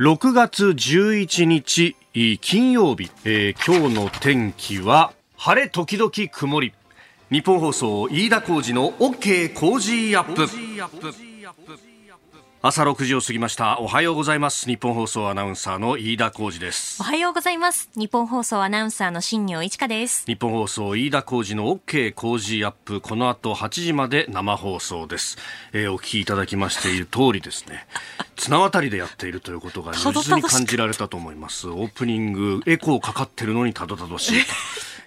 6月11日金曜日、えー、今日の天気は晴れ時々曇り。日本放送飯田浩二の OK 工事アップ。朝6時を過ぎました。おはようございます。日本放送アナウンサーの飯田浩二です。おはようございます。日本放送アナウンサーの新業一華です。日本放送飯田浩二の OK 工事アップ。この後8時まで生放送です、えー、お聞きいただきましている通りですね。綱渡りでやっているということが如実に感じられたと思います。オープニングエコーかかってるのにたどたどしい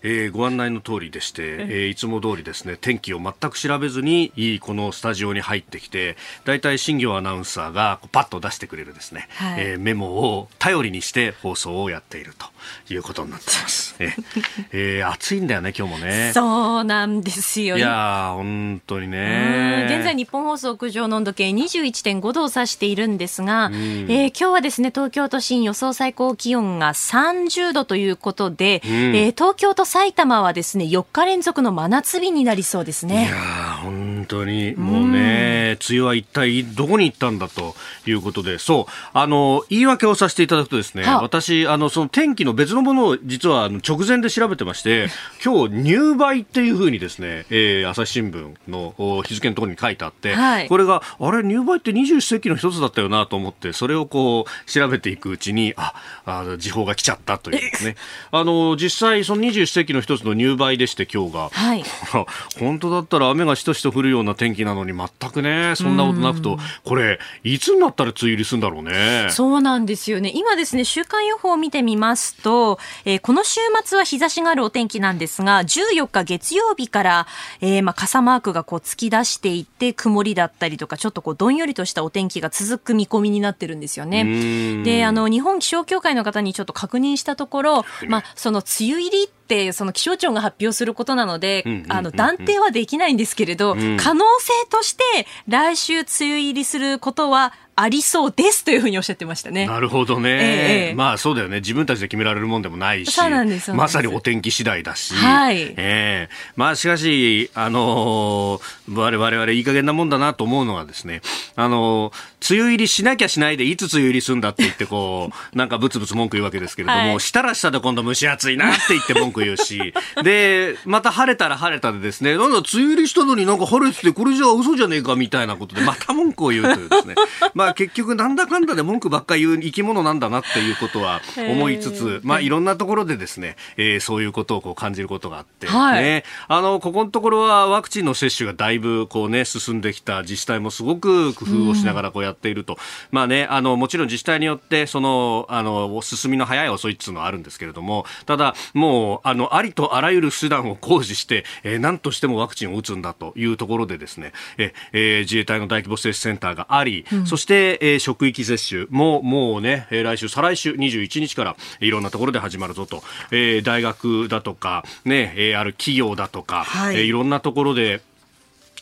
えー、ご案内の通りでして、えー、いつも通りですね天気を全く調べずにこのスタジオに入ってきて大体新業アナウンサーがパッと出してくれるですね、はい、えー、メモを頼りにして放送をやっているということになっています。え えー、暑いんだよね今日もね。そうなんですよ。いや本当にね。現在日本放送屋上の温度計21.5度を指しているんですが、えー、今日はですね東京都心予想最高気温が30度ということで、えー、東京と埼玉はですね4日連続の真夏日になりそうですね。いや本当に。もうね、梅雨は一体どこに行ったんだということで、そう。あの言い訳をさせていただくとですね、私あのその天気の別のものを実は直前で調べてまして、今日入梅っていうふうにですね、えー、朝日新聞の日付のところに書いてあって、はい、これがあれ入梅って21世紀の一つだったよなと思ってそれをこう調べていくうちにああ時報が来ちゃったというですね。あの実際その21世紀の一つの入梅でして今日が、はい、本当だったら雨がしとしと降るような天気なのに全くねそんなことなくとこれいつになったら梅雨入りするんだろうね。そうなんですよね。今ですね週間予報を見てみますと、えー、この週末は日差しがあるお天気なんですが14日月曜日から、えー、まあ傘マークがこう突き出していて曇りだったりとかちょっとこうどんよりとしたお天気が続く見込みになってるんですよね。であの日本気象協会の方にちょっと確認したところ、まあ、その梅雨入りってその気象庁が発表することなので、あの断定はできないんですけれど、可能性として来週梅雨入りすることはありそうですというふうにおっしゃってましたね。なるほどね。えー、まあそうだよね。自分たちで決められるもんでもないし、まさにお天気次第だし、はい。ええー、まあしかし、あのー、我々々いい加減なもんだなと思うのはですね、あのー、梅雨入りしなきゃしないでいつ梅雨入りするんだって言ってこう、なんかブツブツ文句言うわけですけれども、はい、したらしたで今度蒸し暑いなって言って文句言うし、で、また晴れたら晴れたでですね、なんだ梅雨入りしたのになんか晴れててこれじゃ嘘じゃねえかみたいなことでまた文句を言うというですね、まあまあ結局なんだかんだで文句ばっかり言う生き物なんだなっていうことは思いつつ、まあいろんなところでですね、えー、そういうことをこう感じることがあって、はい、ね、あの、ここのところはワクチンの接種がだいぶこうね、進んできた自治体もすごく工夫をしながらこうやっていると。うん、まあね、あの、もちろん自治体によってその、あの、進みの早い遅いっていうのはあるんですけれども、ただもう、あの、ありとあらゆる手段を講じして、えー、何としてもワクチンを打つんだというところでですね、えー、自衛隊の大規模接種センターがあり、うん、そして、で、えー、職域接種ももうね、えー、来週、再来週21日からいろんなところで始まるぞと、えー、大学だとか、ね、えー、ある企業だとか、はい、えー、いろんなところで、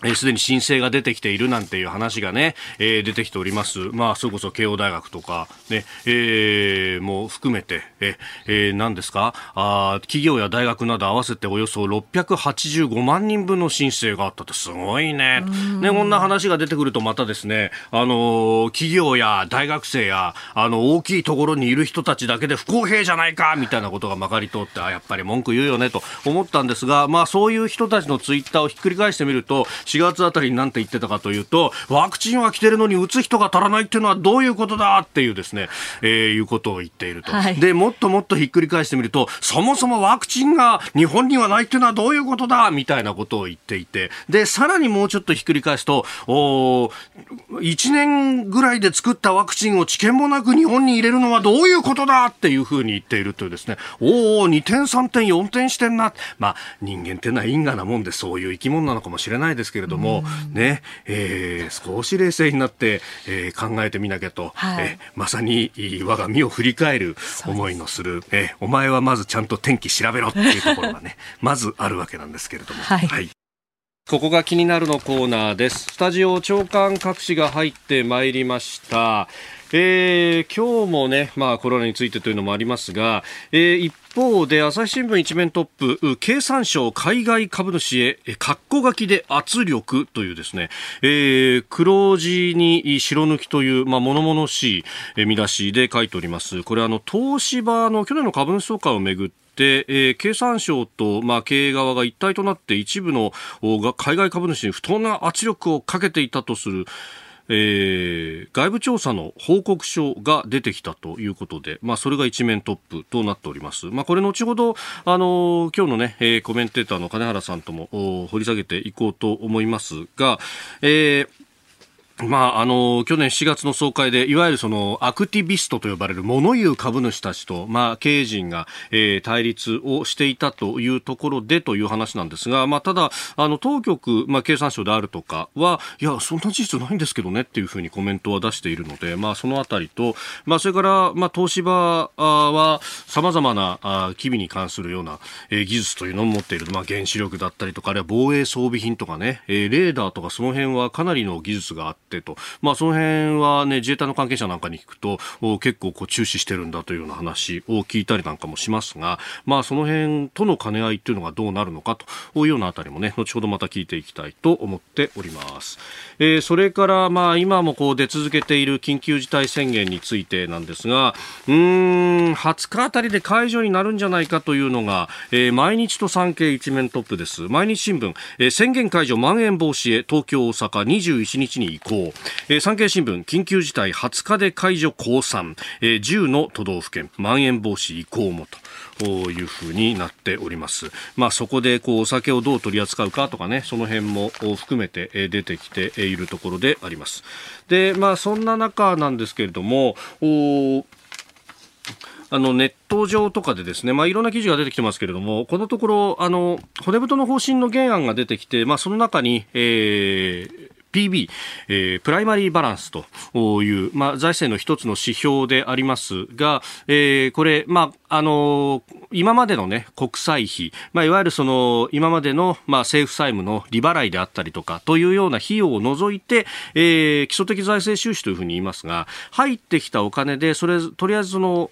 えすでに申請が出てきているなんていう話がね、えー、出てきております。まあ、それこそ慶応大学とか、ね、えー、も含めて、え、えー、何ですか？あ企業や大学など合わせておよそ685万人分の申請があったってすごいね。ね、こんな話が出てくるとまたですね、あのー、企業や大学生や、あの、大きいところにいる人たちだけで不公平じゃないか、みたいなことがまかり通って、あ、やっぱり文句言うよね、と思ったんですが、まあ、そういう人たちのツイッターをひっくり返してみると、4月あたりに何て言ってたかというと、ワクチンは来てるのに打つ人が足らないっていうのはどういうことだっていうですね、えー、いうことを言っていると、はい、で、もっともっとひっくり返してみると、そもそもワクチンが日本にはないっていうのはどういうことだみたいなことを言っていて、で、さらにもうちょっとひっくり返すと、お1年ぐらいで作ったワクチンを知見もなく日本に入れるのはどういうことだっていうふうに言っているというですね、おお、2点、3点、4点してんな。まあ、人間ってのは因果なもんでそういう生き物なのかもしれないですけれども、ね、えー、少し冷静になって、えー、考えてみなきゃと、はい、えまさに我が身を振り返る思いのする、えー、お前はまずちゃんと天気調べろっていうところがね、まずあるわけなんですけれども。はい、はい。ここが気になるのコーナーです。スタジオ長官各紙が入ってまいりました。えー、今日もね、まあコロナについてというのもありますが、えー、一方で朝日新聞一面トップ経産省海外株主へ括弧書きで圧力というですね、えー、黒字に白抜きという、まあ、物々しい見出しで書いております。これあの東芝の去年の株主総会をめぐってで、えー、経産省と、まあ、経営側が一体となって一部の海外株主に不当な圧力をかけていたとする、えー、外部調査の報告書が出てきたということで、まあ、それが一面トップとなっております。まあ、これ後ほど、あのー、今日のね、えー、コメンテーターの金原さんとも掘り下げていこうと思いますが、えーまあ、あの、去年7月の総会で、いわゆるその、アクティビストと呼ばれる物言う株主たちと、まあ、経営陣が、えー、対立をしていたというところでという話なんですが、まあ、ただ、あの、当局、まあ、経産省であるとかは、いや、そんな事実ないんですけどねっていうふうにコメントは出しているので、まあ、そのあたりと、まあ、それから、まあ、東芝は、様々な、機微に関するような、えー、技術というのを持っている、まあ、原子力だったりとか、あるいは防衛装備品とかね、えー、レーダーとかその辺はかなりの技術があって、ってと、まあ、その辺は、ね、自衛隊の関係者なんかに聞くと結構こう注視してるんだというような話を聞いたりなんかもしますが、まあ、その辺との兼ね合いというのがどうなるのかというようなあたりもね後ほどまた聞いていきたいと思っております。えー、それから、まあ、今もこう出続けている緊急事態宣言についてなんですがうん20日あたりで解除になるんじゃないかというのが、えー、毎日と産経一面トップです。毎日新聞、えー、宣言解除まん延防止へ東京大阪21日に移行。えー、産経新聞緊急事態20日で解除降参、えー、10の都道府県まん延防止移行もと。いうふうになっております。まあそこでこうお酒をどう取り扱うかとかね、その辺も含めて出てきているところであります。で、まあそんな中なんですけれども、あのネット上とかでですね、まあ、いろんな記事が出てきてますけれども、このところ、あの骨太の方針の原案が出てきて、まあ、その中に、えー PB、えー、プライマリーバランスという、まあ、財政の一つの指標でありますが、えー、これ、まあ、あのー、今までのね、国債費、まあ、いわゆるその、今までの、まあ、政府債務の利払いであったりとか、というような費用を除いて、えー、基礎的財政収支というふうに言いますが、入ってきたお金で、それ、とりあえずその、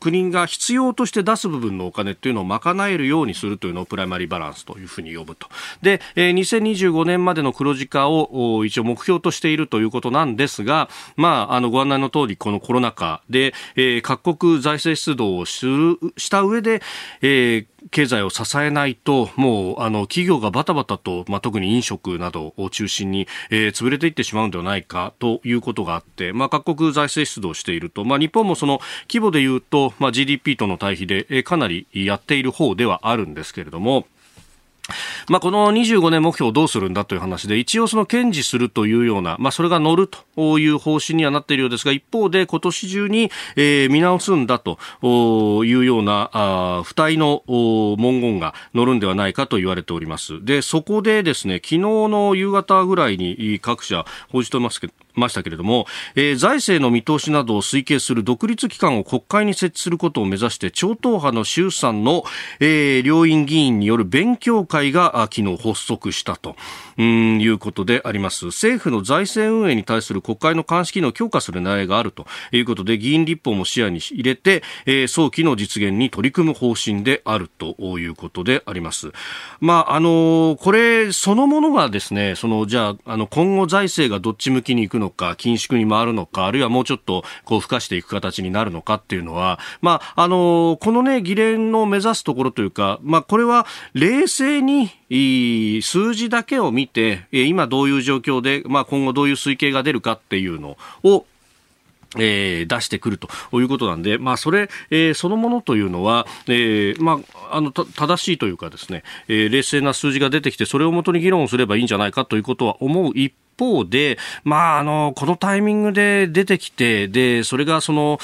国が必要として出す部分のお金っていうのを賄えるようにするというのをプライマリーバランスというふうに呼ぶと。で、えー、2025年までの黒字化を一応目標としているということなんですが、まあ、あの、ご案内の通り、このコロナ禍で、えー、各国財政出動をする、した上で、えー、経済を支えないと、もう、あの、企業がバタバタと、まあ、特に飲食などを中心に、えー、潰れていってしまうんではないかということがあって、まあ、各国財政出動していると、まあ、日本もその規模で言うと、まあ、GDP との対比で、えー、かなりやっている方ではあるんですけれども、まあ、この25年目標をどうするんだという話で、一応その堅持するというような、まあ、それが乗るという方針にはなっているようですが、一方で今年中に、えー、見直すんだというような、あ付帯の文言が乗るんではないかと言われております。で、そこでですね、昨日の夕方ぐらいに各社報じてますけど、ましたけれども、えー、財政の見通しなどを推計する独立機関を国会に設置することを目指して超党派の衆参の、えー、両院議員による勉強会が昨日発足したとうんいうことであります。政府の財政運営に対する国会の監視機能を強化する狙いがあるということで議員立法も視野に入れて、えー、早期の実現に取り組む方針であるということであります。まああのこれそのものがですねそのじゃああの今後財政がどっち向きに行くのか、緊縮に回るのか、あるいはもうちょっとこう、付加していく形になるのかっていうのは、まあ、あの、このね、議連の目指すところというか、まあ、これは冷静に、数字だけを見て、今どういう状況で、まあ、今後どういう推計が出るかっていうのを、えー、出してくるということなんで、まあ、それ、えー、そのものというのは、えー、まあ、あの、正しいというかですね、え、冷静な数字が出てきて、それをもとに議論すればいいんじゃないかということは思う一方で、まあ、あの、このタイミングで出てきて、で、それがその、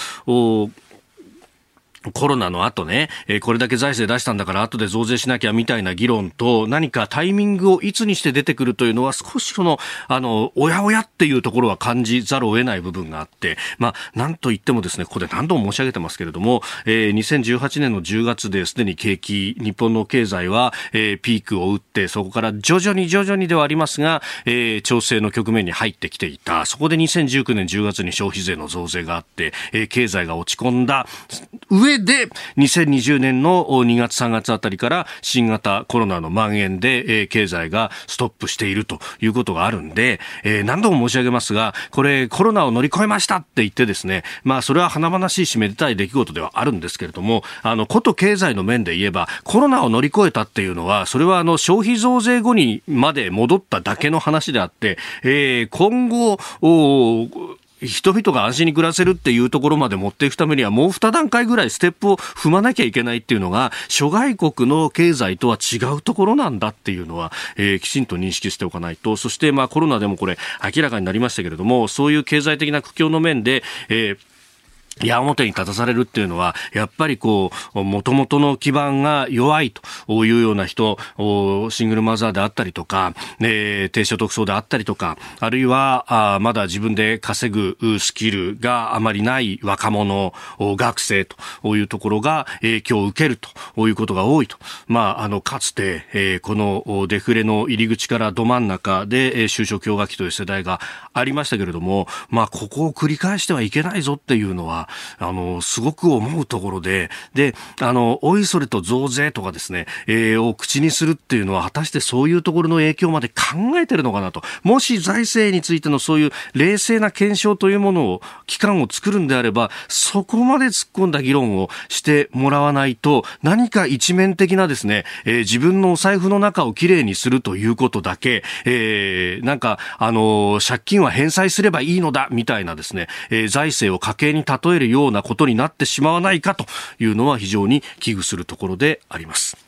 コロナの後ね、え、これだけ財政出したんだから後で増税しなきゃみたいな議論と何かタイミングをいつにして出てくるというのは少しその、あの、おやおやっていうところは感じざるを得ない部分があって、まあ、なんと言ってもですね、ここで何度も申し上げてますけれども、えー、2018年の10月ですでに景気、日本の経済は、えー、ピークを打って、そこから徐々に徐々にではありますが、えー、調整の局面に入ってきていた。そこで2019年10月に消費税の増税があって、え、経済が落ち込んだ上で、2020年の2月3月あたりから新型コロナの蔓延で、えー、経済がストップしているということがあるんで、えー、何度も申し上げますが、これコロナを乗り越えましたって言ってですね、まあそれは華々しいしめでたい出来事ではあるんですけれども、あの、こと経済の面で言えば、コロナを乗り越えたっていうのは、それはあの消費増税後にまで戻っただけの話であって、えー、今後、人々が安心に暮らせるっていうところまで持っていくためにはもう2段階ぐらいステップを踏まなきゃいけないっていうのが諸外国の経済とは違うところなんだっていうのは、えー、きちんと認識しておかないと。そしてまあコロナでもこれ明らかになりましたけれどもそういう経済的な苦境の面で、えー矢面に立たされるっていうのは、やっぱりこう、元々の基盤が弱いというような人、シングルマザーであったりとか、えー、低所得層であったりとか、あるいは、あまだ自分で稼ぐスキルがあまりない若者、学生というところが影響を受けるということが多いと。まあ、あの、かつて、えー、このデフレの入り口からど真ん中で、えー、就職氷河期という世代がありましたけれども、まあ、ここを繰り返してはいけないぞっていうのは、あの、すごく思うところで、で、あの、おいそれと増税とかですね、えー、を口にするっていうのは、果たしてそういうところの影響まで考えてるのかなと。もし財政についてのそういう冷静な検証というものを、機関を作るんであれば、そこまで突っ込んだ議論をしてもらわないと、何か一面的なですね、えー、自分のお財布の中をきれいにするということだけ、えー、なんか、あの借金は返済すればいいのだ、みたいなですね、えー、財政を家計に例ええるようなことになってしまわないかというのは非常に危惧するところであります。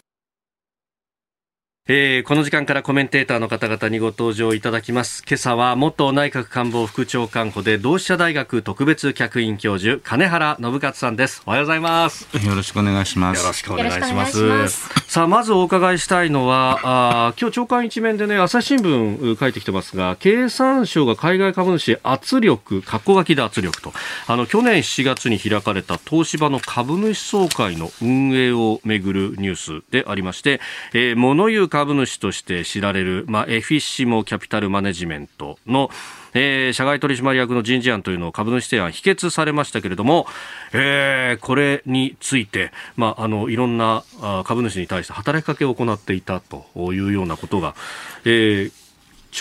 えー、この時間からコメンテーターの方々にご登場いただきます。今朝は元内閣官房副長官補で同志社大学特別客員教授金原信勝さんです。おはようございます。よろしくお願いします。よろしくお願いします。ますさあまずお伺いしたいのは、あ今日長官一面でね朝日新聞書いてきてますが、経産省が海外株主圧力、括弧書きで圧力と、あの去年7月に開かれた東芝の株主総会の運営をめぐるニュースでありまして、えー、物言う株主として知られる、まあ、エフィッシモキャピタルマネジメントの、えー、社外取締役の人事案というのを株主提案否決されましたけれども、えー、これについて、まあ、あのいろんな株主に対して働きかけを行っていたというようなことが、えー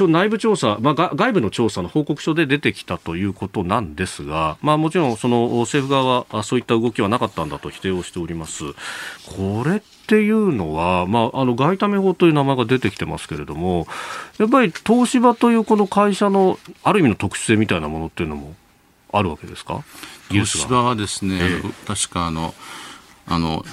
内部調査、まあ、外部の調査の報告書で出てきたということなんですが、まあ、もちろんその政府側はそういった動きはなかったんだと否定をしております。これっていうのは、まあ、あの外為法という名前が出てきてますけれども、やっぱり東芝というこの会社のある意味の特殊性みたいなものっていうのもあるわけですか？東芝はですね、えー、確かあのあの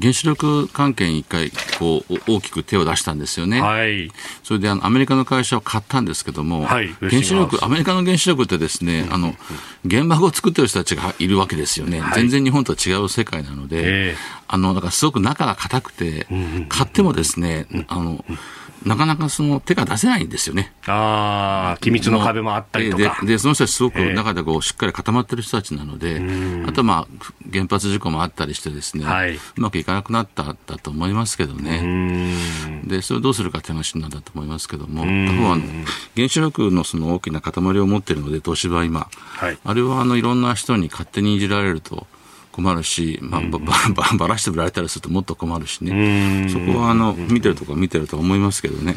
原子力関係に一回こう大きく手を出したんですよね、はい、それであのアメリカの会社を買ったんですけども、はい、原子力アメリカの原子力ってですね、あの原爆を作ってる人たちがいるわけですよね、はい、全然日本とは違う世界なので、あのだからすごく中が硬くて、買ってもですね、あのなかなかその手が出せないんですよね。ああ、機密の壁もあったりとか。で、でその人たちすごく中でこうしっかり固まってる人たちなので、あとまあ、原発事故もあったりしてですね、はい、うまくいかなくなったんだと思いますけどね。で、それをどうするかって話なんだと思いますけども、多分あの、原子力のその大きな塊を持っているので、東芝は今、はい、あれはあのいろんな人に勝手にいじられると、困るし、まあ、ばばばらして売られたりするともっと困るしね、そこはあの見てるとこ見てると思いますけどね、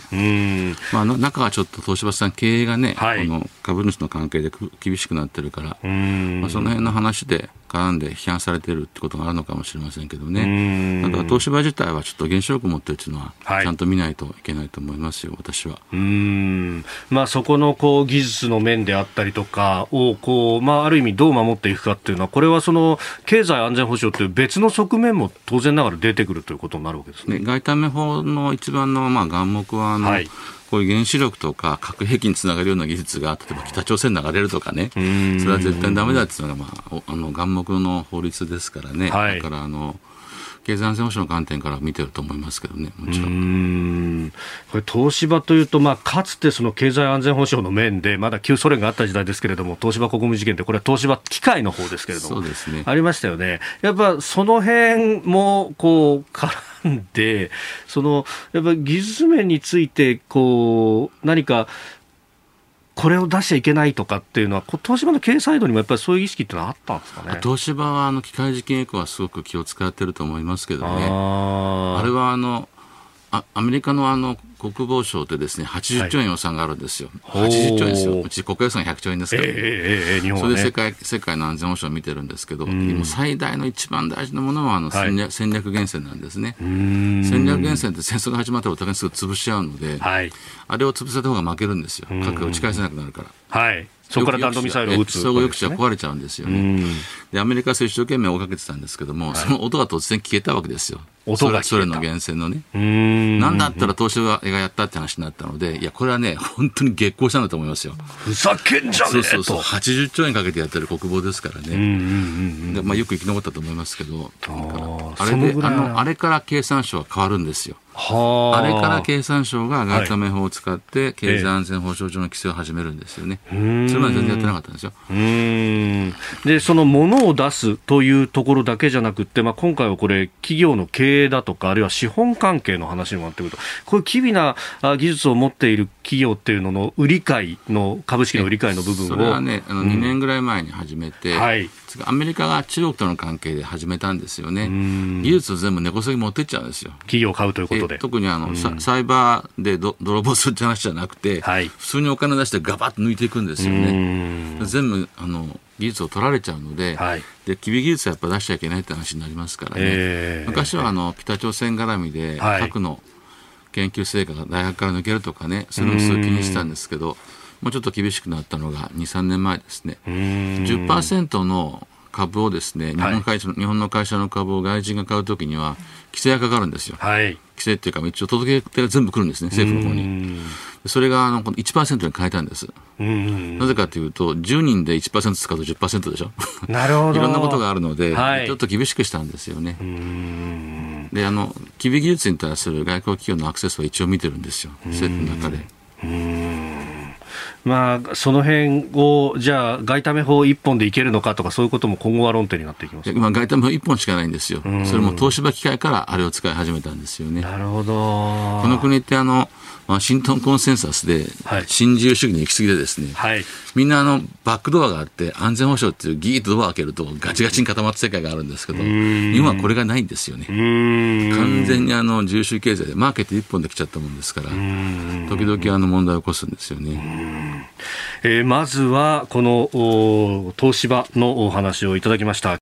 まあ、中はちょっと東芝さん、経営がね、はい、この株主の関係で厳しくなってるから、まあ、その辺の話で、絡んで批判されているってことがあるのかもしれませんけどね、だから東芝自体はちょっと原子力持ってるっていうのは、ちゃんと見ないといけないと思いますよ、私は。うん。まあ、そこのこう技術の面であったりとかをこう、まあ、ある意味どう守っていくかっていうのは、これはその経済安全保障という別の側面も当然ながら出てくるということになるわけですね。外為法の一番のまあ眼目はあの、はいこういう原子力とか核兵器につながるような技術が、例えば北朝鮮流れるとかね、それは絶対ダメだっていうのが、まあ、あの、眼目の法律ですからね。はい、だから、あの、経済安全保障の観点から見てると思いますけどね、もちろん。これ、東芝というと、まあ、かつてその経済安全保障の面で、まだ旧ソ連があった時代ですけれども、東芝国務事件って、これは東芝機械の方ですけれども、ね、ありましたよね。やっぱその辺もこう絡んで、そのやっぱ技術面についてこう何かこれを出しちゃいけないとかっていうのは、東芝の経営サイドにもやっぱりそういう意識ってのはあったんですかね？東芝はあの機械事件以降はすごく気を使ってると思いますけどね、あれはあのあアメリカのあの国防省ってですね80兆円予算があるんですよ、はい、80兆円ですよ、うち国予算100兆円ですから、ね、えーえーね、それで世界世界の安全保障を見てるんですけど、今最大の一番大事なものはあの戦略はい、戦略源泉なんですね。戦略源泉って戦争が始まったらお互いすぐ潰しちゃうので、はい、あれを潰せた方が負けるんですよ、核が打ち返せなくなるから。はいそこから弾道ミサイルを撃つ、相互抑止は壊れちゃうんですよね。で、アメリカは一生懸命追いかけてたんですけども、はい、その音が突然消えたわけですよ。音がソ連の源泉のね。なんだったら東芝がやったって話になったので、いや、これはね、本当に激高したんだと思いますよ。ふざけんじゃねえそうそうそう。80兆円かけてやってる国防ですからね。でまあ、よく生き残ったと思いますけど、あれで、あの、あれから経産省は変わるんですよ。あれから経産省が外為法を使って経済安全保障上の規制を始めるんですよね。それまで全然やってなかったんですよ。で、そのものを出すというところだけじゃなくて、まあ、今回はこれ、企業の経営だとか、あるいは資本関係の話にもなってくると、こういう機微な技術を持っている企業っていうのの売り買いの、株式の売り買いの部分を。それはね、あの2年ぐらい前に始めて、うんはい、アメリカが中国との関係で始めたんですよね。技術を全部根こそぎ持ってっちゃうんですよ。企業を買うということで。特にあの、サイバーで泥棒するって話じゃなくて、はい、普通にお金出してガバッと抜いていくんですよね。全部あの技術を取られちゃうので、はい、で機微技術はやっぱ出しちゃいけないって話になりますからね。えー、昔はあの北朝鮮絡みで核の研究成果が大学から抜けるとかね、それもすごい気にしたんですけど、もうちょっと厳しくなったのが2、3年前ですね。10%の株をですね、日本会社、はい、日本の会社の株を外人が買うときには、規制がかかるんですよ。はい、規制っていうか、一応届け出が全部来るんですね、政府の方に。それがあの1%に変えたんです。なぜかというと、10人で1%使うと10%でしょ？なるほど。いろんなことがあるので、はい、ちょっと厳しくしたんですよね。で、あの、機微技術に対する外交企業のアクセスは一応見てるんですよ、政府の中で。まあ、その辺を、じゃあ、外為法一本でいけるのかとか、そういうことも今後は論点になっていきます。今、外為法一本しかないんですよ、それも東芝機械からあれを使い始めたんですよね。なるほど。この国ってあのワシントンコンセンサスで、新自由主義に行き過ぎでですね、はい、みんなあのバックドアがあって、安全保障っていうギーッとドア開けると、ガチガチに固まった世界があるんですけど、日本はこれがないんですよね。完全にあの自由主義経済で、マーケット一本で来ちゃったもんですから、時々あの問題を起こすんですよね。えー、まずは、この東芝のお話をいただきました。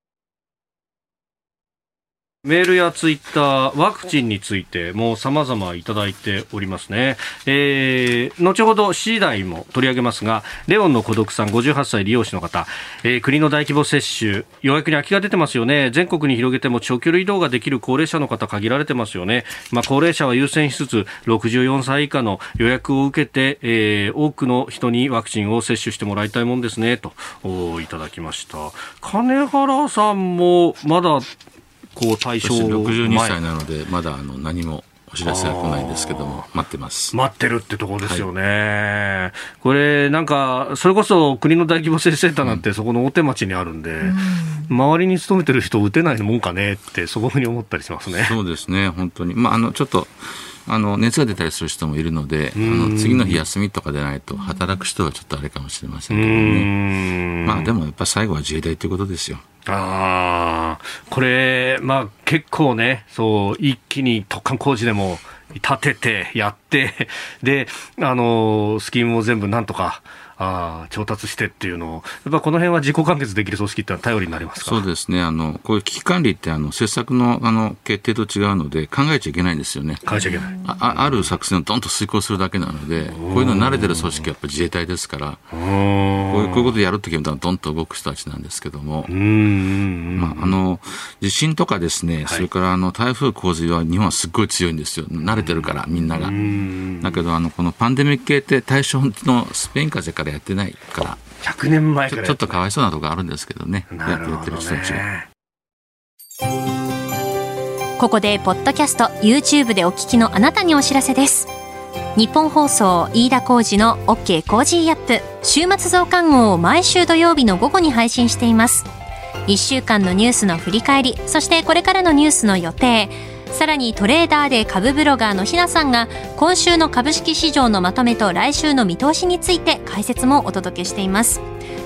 メールやツイッター、ワクチンについても様々いただいておりますね。えー、後ほど C 台も取り上げますが、レオンの孤独さん58歳利用者の方、えー、国の大規模接種、予約に空きが出てますよね。全国に広げても長距離移動ができる高齢者の方限られてますよね。まあ、高齢者は優先しつつ、64歳以下の予約を受けて、えー、多くの人にワクチンを接種してもらいたいもんですね、と、いただきました。金原さんもまだこう対象62歳なので、まだあの何もお知らせは来ないんですけども、待ってます。待ってるってところですよね。はい、これ、なんか、それこそ国の大規模接種センターなんて、そこの大手町にあるんで、うん、周りに勤めてる人、打てないもんかねって、そこに思ったりしますね。そうですね、本当に。まあ、あの、ちょっと、あの熱が出たりする人もいるので、あの次の日休みとかでないと、働く人はちょっとあれかもしれませんけどね。まあでもやっぱ最後は自衛隊ということですよ。ああ、これ、まあ結構ね、そう、一気に突貫工事でも立てて、やって、で、あの、スキームを全部なんとか、あ調達してっていうのを、やっぱこの辺は自己完結できる組織ってのは頼りになりますそうですね、あのこういう危機管理ってあの政策のあの決定と違うので、考えちゃいけないんですよね。考えちゃいけない。あある作戦をどんと遂行するだけなので、こういうの慣れてる組織はやっぱ自衛隊ですから、こういうこういうことやるときはどんと動く人たちなんですけども、まあ、あの地震とかですね、それからあの台風洪水は日本はすっごい強いんですよ、慣れてるから、みんなが。だけどあの、このパンデミック系って大正のスペイン風邪からやってないから、100年前からちょっとかわいそうなところあるんですけどね、どね。やってる人たちが。ここでポッドキャスト YouTube でお聞きのあなたにお知らせです。ニッポン放送飯田浩二の OK Cozy up。週末増刊号を毎週土曜日の午後に配信しています。1週間のニュースの振り返りそしてこれからのニュースの予定さらにトレーダーで株ブロガーのひなさんが今週の株式市場のまとめと来週の見通しについて解説もお届けしています。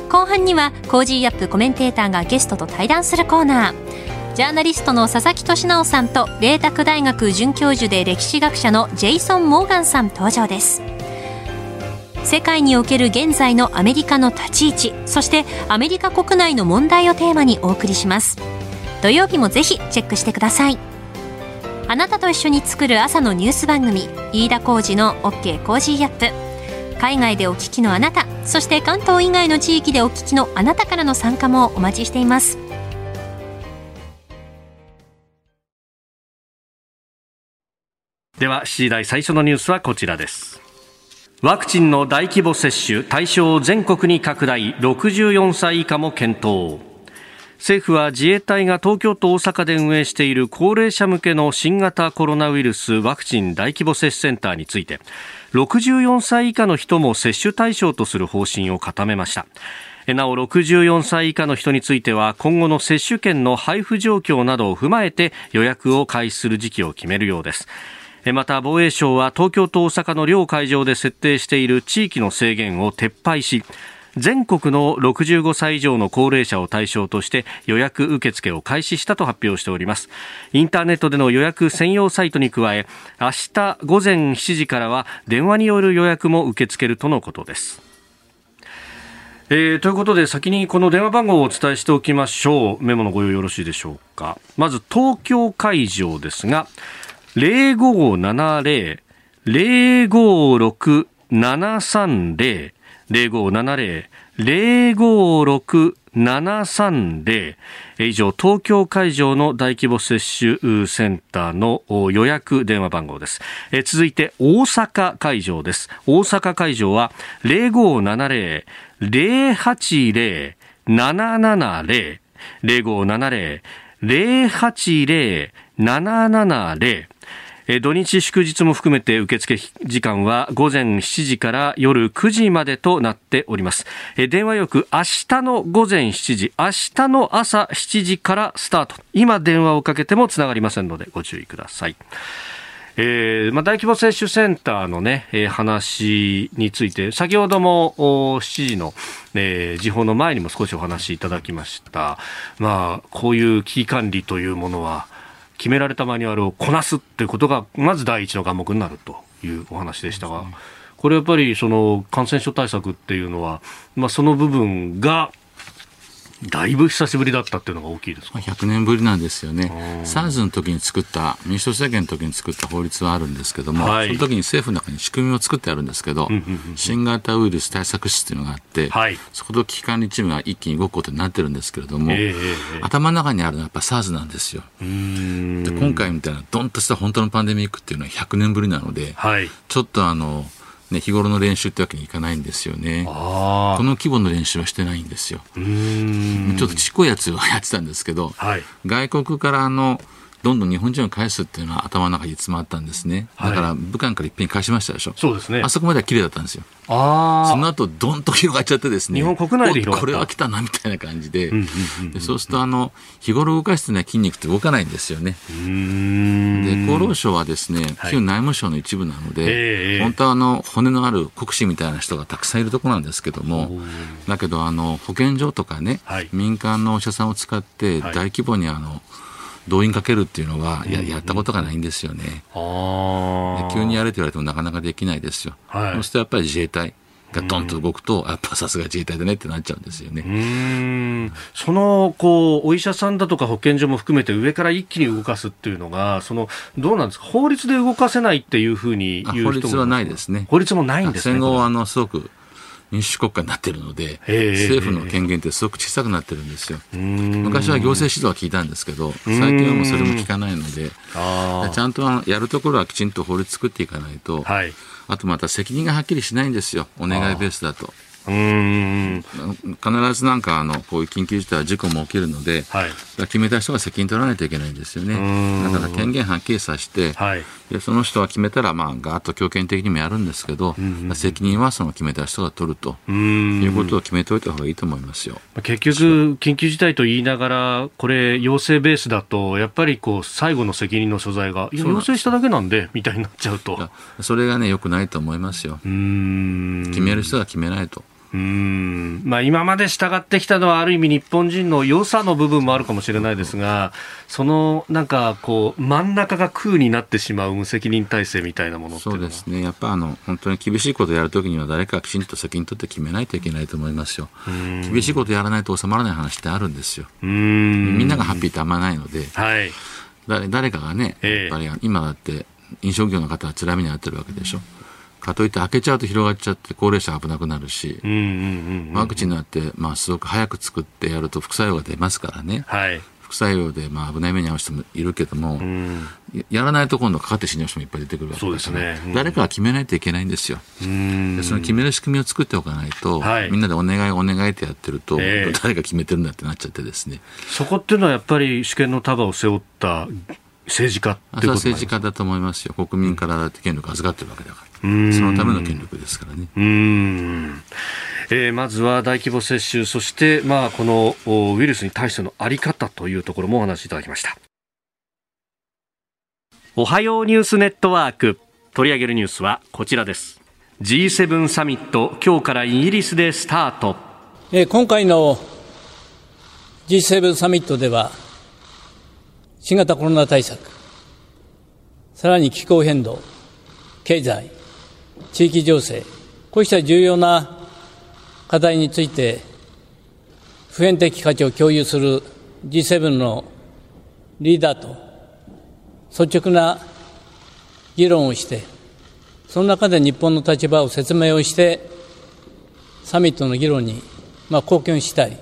後半には Cozy Up コメンテーターがゲストと対談するコーナー。ジャーナリストの佐々木俊尚さんと麗澤大学准教授で歴史学者のジェイソン・モーガンさん登場です。世界における現在のアメリカの立ち位置そしてアメリカ国内の問題をテーマにお送りします。土曜日もぜひチェックしてください。あなたと一緒に作る朝のニュース番組飯田浩司の OK Cozy Up。海外でお聞きのあなたそして関東以外の地域でお聞きのあなたからの参加もお待ちしています。では7時台最初のニュースはこちらです。ワクチンの大規模接種対象を全国に拡大64歳以下も検討。政府は自衛隊が東京と大阪で運営している高齢者向けの新型コロナウイルスワクチン大規模接種センターについて64歳以下の人も接種対象とする方針を固めました。なお64歳以下の人については今後の接種券の配布状況などを踏まえて予約を開始する時期を決めるようです。また防衛省は東京と大阪の両会場で設定している地域の制限を撤廃し全国の65歳以上の高齢者を対象として予約受付を開始したと発表しております。インターネットでの予約専用サイトに加え明日午前7時からは電話による予約も受け付けるとのことです。えー、ということで先にこの電話番号をお伝えしておきましょう。メモのご用意よろしいでしょうか。まず東京会場ですが0570-056-730 0570-056-730以上、東京会場の大規模接種センターの予約電話番号です。え続いて、大阪会場です。大阪会場は0570-080-770 0570-080-770土日祝日も含めて受付時間は午前7時から夜9時までとなっております。電話よく明日の午前7時明日の朝7時からスタート。今電話をかけてもつながりませんのでご注意ください。えーまあ、大規模接種センターのね、えー、話について、先ほども7時の、えー、時報の前にも少しお話しいただきました。まあ、こういう危機管理というものは、決められたマニュアルをこなすっていうことがまず第一の科目になるというお話でしたが、これやっぱりその感染症対策っていうのは、まあ、その部分がだいぶ久しぶりだったっていうのが大きいですか？100年ぶりなんですよね、SARS の時に作った、民主党政権の時に作った法律はあるんですけども、はい、その時に政府の中に仕組みを作ってあるんですけど、新型ウイルス対策室っていうのがあって、はい、そこと危機管理チームが一気に動くことになってるんですけれども、えー、頭の中にあるのはやっぱ SARS なんですよ。で今回みたいなどんとした本当のパンデミックっていうのは100年ぶりなので、はい、ちょっとあの、ね、日頃の練習ってわけにいかないんですよね。この規模の練習はしてないんですよ。ちょっとちっこいやつはやってたんですけど、はい、外国からのどんどん日本人を返すっていうのは頭の中に詰まったんですね。だから武漢からいっぺん返しましたでしょ。そうですね。あそこまでは綺麗だったんですよ。あその後どんと広がっちゃってですね。日本国内でこれは来たなみたいな感じで。でそうするとあの日頃動かしてない筋肉って動かないんですよね。で厚労省はですね、旧内務省の一部なので、はい、本当はあの骨のある国士みたいな人がたくさんいるところなんですけども、だけどあの保健所とかね、はい、民間のお医者さんを使って大規模にあの、動員かけるっていうのはややったことがないんですよね。急にやれと言われてもなかなかできないですよ。はい、そうするとやっぱり自衛隊がドンと動くと、やっぱさすが自衛隊だねってなっちゃうんですよね。そのこうお医者さんだとか保健所も含めて上から一気に動かすっていうのが、そのどうなんですか、法律で動かせないっていうふうに言う人法律はないですね。法律もないんですね。戦後あのすごく民主国家になっているので、政府の権限ってすごく小さくなってるんですよ。昔は行政指導は聞いたんですけど、最近はもうそれも聞かないので、ちゃんとやるところはきちんと法律作っていかないと、はい、あとまた責任がはっきりしないんですよ、お願いベースだと。うん。必ずなん。かあのこういう緊急事態は事故も起きるので、はい、決めた人が責任取らないといけないん。ですよね。だから権限はっきりさせて、はい、でその人は決めたら、まあ、ガーッと強権的にもやるん。ですけど、責任はその決めた人が取るということを決めておいた方がいいと思いますよ結局、緊急事態と言いながら、これ、要請ベースだと、やっぱりこう最後の責任の所在が、要請しただけなん。でみたいになっちゃうと。それがね、よくないと思いますよ。決める人が決めないと。うん。まあ、今まで従ってきたのはある意味日本人の良さの部分もあるかもしれないですがそのなんかこう真ん中が空になってしまう無責任体制みたいなものそうですね。やっぱあの本当に厳しいことをやるときには誰かきちんと責任取って決めないといけないと思いますよ。厳しいことやらないと収まらない話ってあるんですよ。みんながハッピーってあんまないので、はい、誰誰かがねやっぱり今だって飲食業の方は辛みに遭ってるわけでしょ。かといって開けちゃうと広がっちゃって高齢者危なくなるし、ワクチンになって、まあ、すごく早く作ってやると副作用が出ますからね、はい、副作用で、まあ、危ない目に遭う人もいるけども、やらないと今度かかって死ぬ人もいっぱい出てくるわけですね、誰かが決めないといけないんですよ。でその決める仕組みを作っておかないと、はい、みんなでお願いお願いってやってると、えー、誰が決めてるんだってなっちゃってですね。そこっていうのはやっぱり主権の束を背負った政治家ってこと政治家だと思いますよ。国民からだって権力預かってるわけだから。そのための権力ですからね。うんえー、まずは大規模接種、そして、まあ、このウイルスに対してのあり方というところもお話しいただきました。おはようニュースネットワーク。取り上げるニュースはこちらです。G7 サミット、今日からイギリスでスタート。えー、今回の G7 サミットでは、新型コロナ対策、さらに気候変動、経済、地域情勢、こうした重要な課題について、普遍的価値を共有する G7 のリーダーと率直な議論をして、その中で日本の立場を説明をして、サミットの議論に、まあ、貢献したい。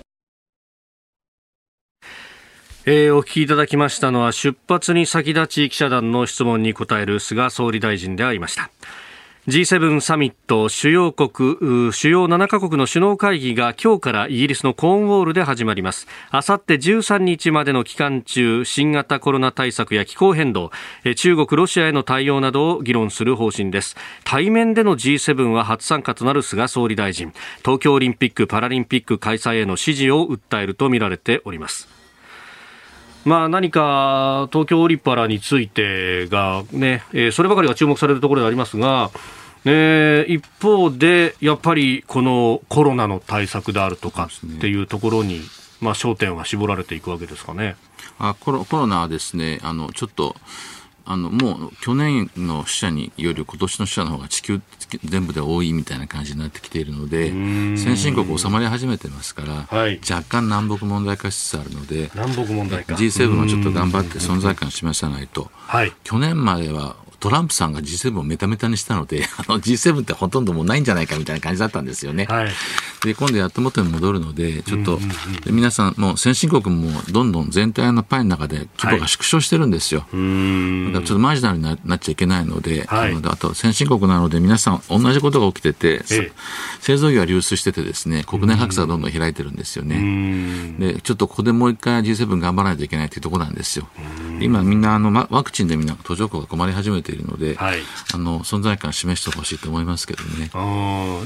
えー、お聞きいただきましたのは出発に先立ち記者団の質問に答える菅総理大臣でありました。G7 サミット主要国主要7カ国の首脳会議が今日からイギリスのコーンウォールで始まります。あさって13日までの期間中新型コロナ対策や気候変動中国ロシアへの対応などを議論する方針です。対面での G7 は初参加となる菅総理大臣。東京オリンピック・パラリンピック開催への支持を訴えるとみられております。まあ、何か東京オリパラについてがね、えー、そればかりが注目されるところでありますが、えー、一方で、やっぱりこのコロナの対策であるとかっていうところに、まあ、焦点は絞られていくわけですかね。あコロコロナはですねあのちょっとあのもう去年の死者により今年の死者の方が地球全部で多いみたいな感じになってきているので先進国収まり始めてますから、はい、若干南北問題化しつつあるので南北問題化。G7 もちょっと頑張って存在感を示さないと、はい、去年まではトランプさんが G7 をメタメタにしたので、あの G7 ってほとんどもうないんじゃないかみたいな感じだったんですよね。はい、で、今度やっと元に戻るので、ちょっと、皆さん、もう先進国もどんどん全体のパイの中で規模が縮小してるんですよ。はい、だからちょっとマージナルになっちゃいけないので、はい、あと先進国なので皆さん同じことが起きてて、製造業は流出しててですね、国内格差がどんどん開いてるんですよね。で、ちょっとここでもう一回 G7 頑張らないといけないというところなんですよ。今みんなあのワクチンでみんな途上国が困り始めてているので、はい、あの存在感を示してほしいと思いますけどね。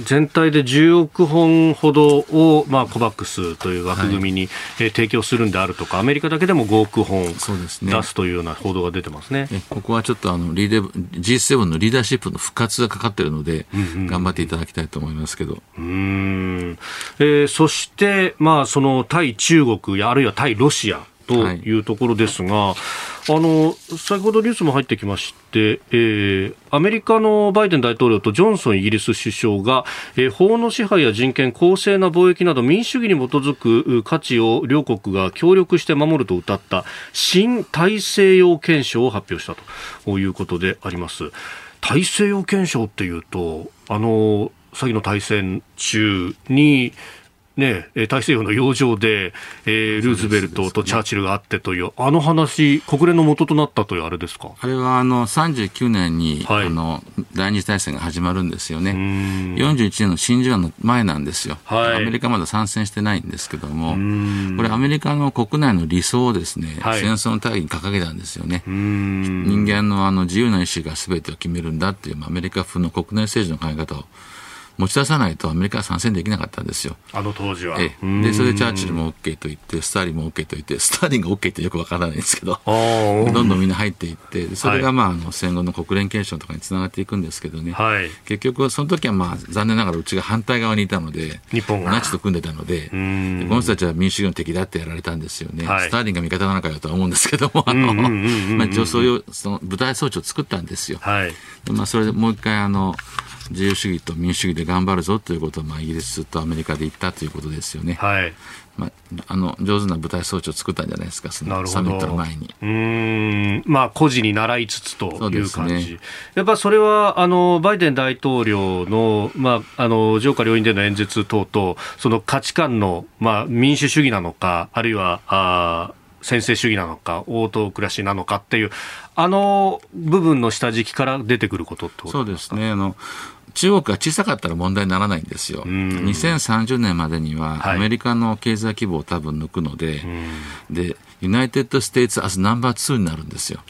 全体で10億本ほどを、まあ、コバックスという枠組みに、はい、えー、提供するんであるとか、アメリカだけでも5億本出すというような報道が出てますね。ここはちょっとあのリーデ G7 のリーダーシップの復活がかかっているので、うんうん、頑張っていただきたいと思いますけど。うん、えー、そして、まあ、その対中国やあるいは対ロシアというところですが、はいあの先ほどニュースも入ってきまして、えー、アメリカのバイデン大統領とジョンソンイギリス首相が、えー、法の支配や人権、公正な貿易など民主主義に基づく価値を両国が協力して守ると謳った新大西洋憲章を発表したということであります。大西洋憲章っていうとあの先の大戦中に、ね、大西洋の洋上で、えー、ルーズベルトとチャーチルがあってという、あの話、国連の元となったというあれですか？あれはあの39年に、はい、あの第二次大戦が始まるんですよね、41年の真珠湾の前なんですよ、はい、アメリカまだ参戦してないんですけども、これ、アメリカの国内の理想をですね、はい、戦争の大義に掲げたんですよね、人間のあの自由な意志がすべてを決めるんだっていう、アメリカ風の国内政治の考え方を持ち出さないとアメリカは参戦できなかったんですよ。あの当時は。えで、それでチャーチルも OK と言って、スターリンも OK と言って、スターリンが OK ってよくわからないんですけど、どんどんみんな入っていって、それがまあ、あの戦後の国連憲章とかにつながっていくんですけどね、はい、結局、その時はまあ、残念ながらうちが反対側にいたので、日本が。ナチと組んでたので、でこの人たちは民主主義の敵だってやられたんですよね。はい、スターリンが味方なのかよとは思うんですけども、あの、まあ、一応そういうその舞台装置を作ったんですよ。はい、でまあ、それでもう一回、あの、自由主義と民主主義で頑張るぞということを、まあ、イギリスとアメリカで言ったということですよね。はい。まあ、あの上手な舞台装置を作ったんじゃないですか、そのサミットの前に。うん、まあ、孤児に習いつつという感じ。ね、やっぱそれは、あの、バイデン大統領の、まあ、あの、上下両院での演説等々、その価値観の、まあ、民主主義なのか、あるいは、あ専制主義なのか、オートクラシーなのかっていう、あの部分の下敷きから出てくることってそうですね。あの中国が小さかったら問題にならないんですよ。2030年までにはアメリカの経済規模を多分抜くので、で、 United States as number 2になるんですよ。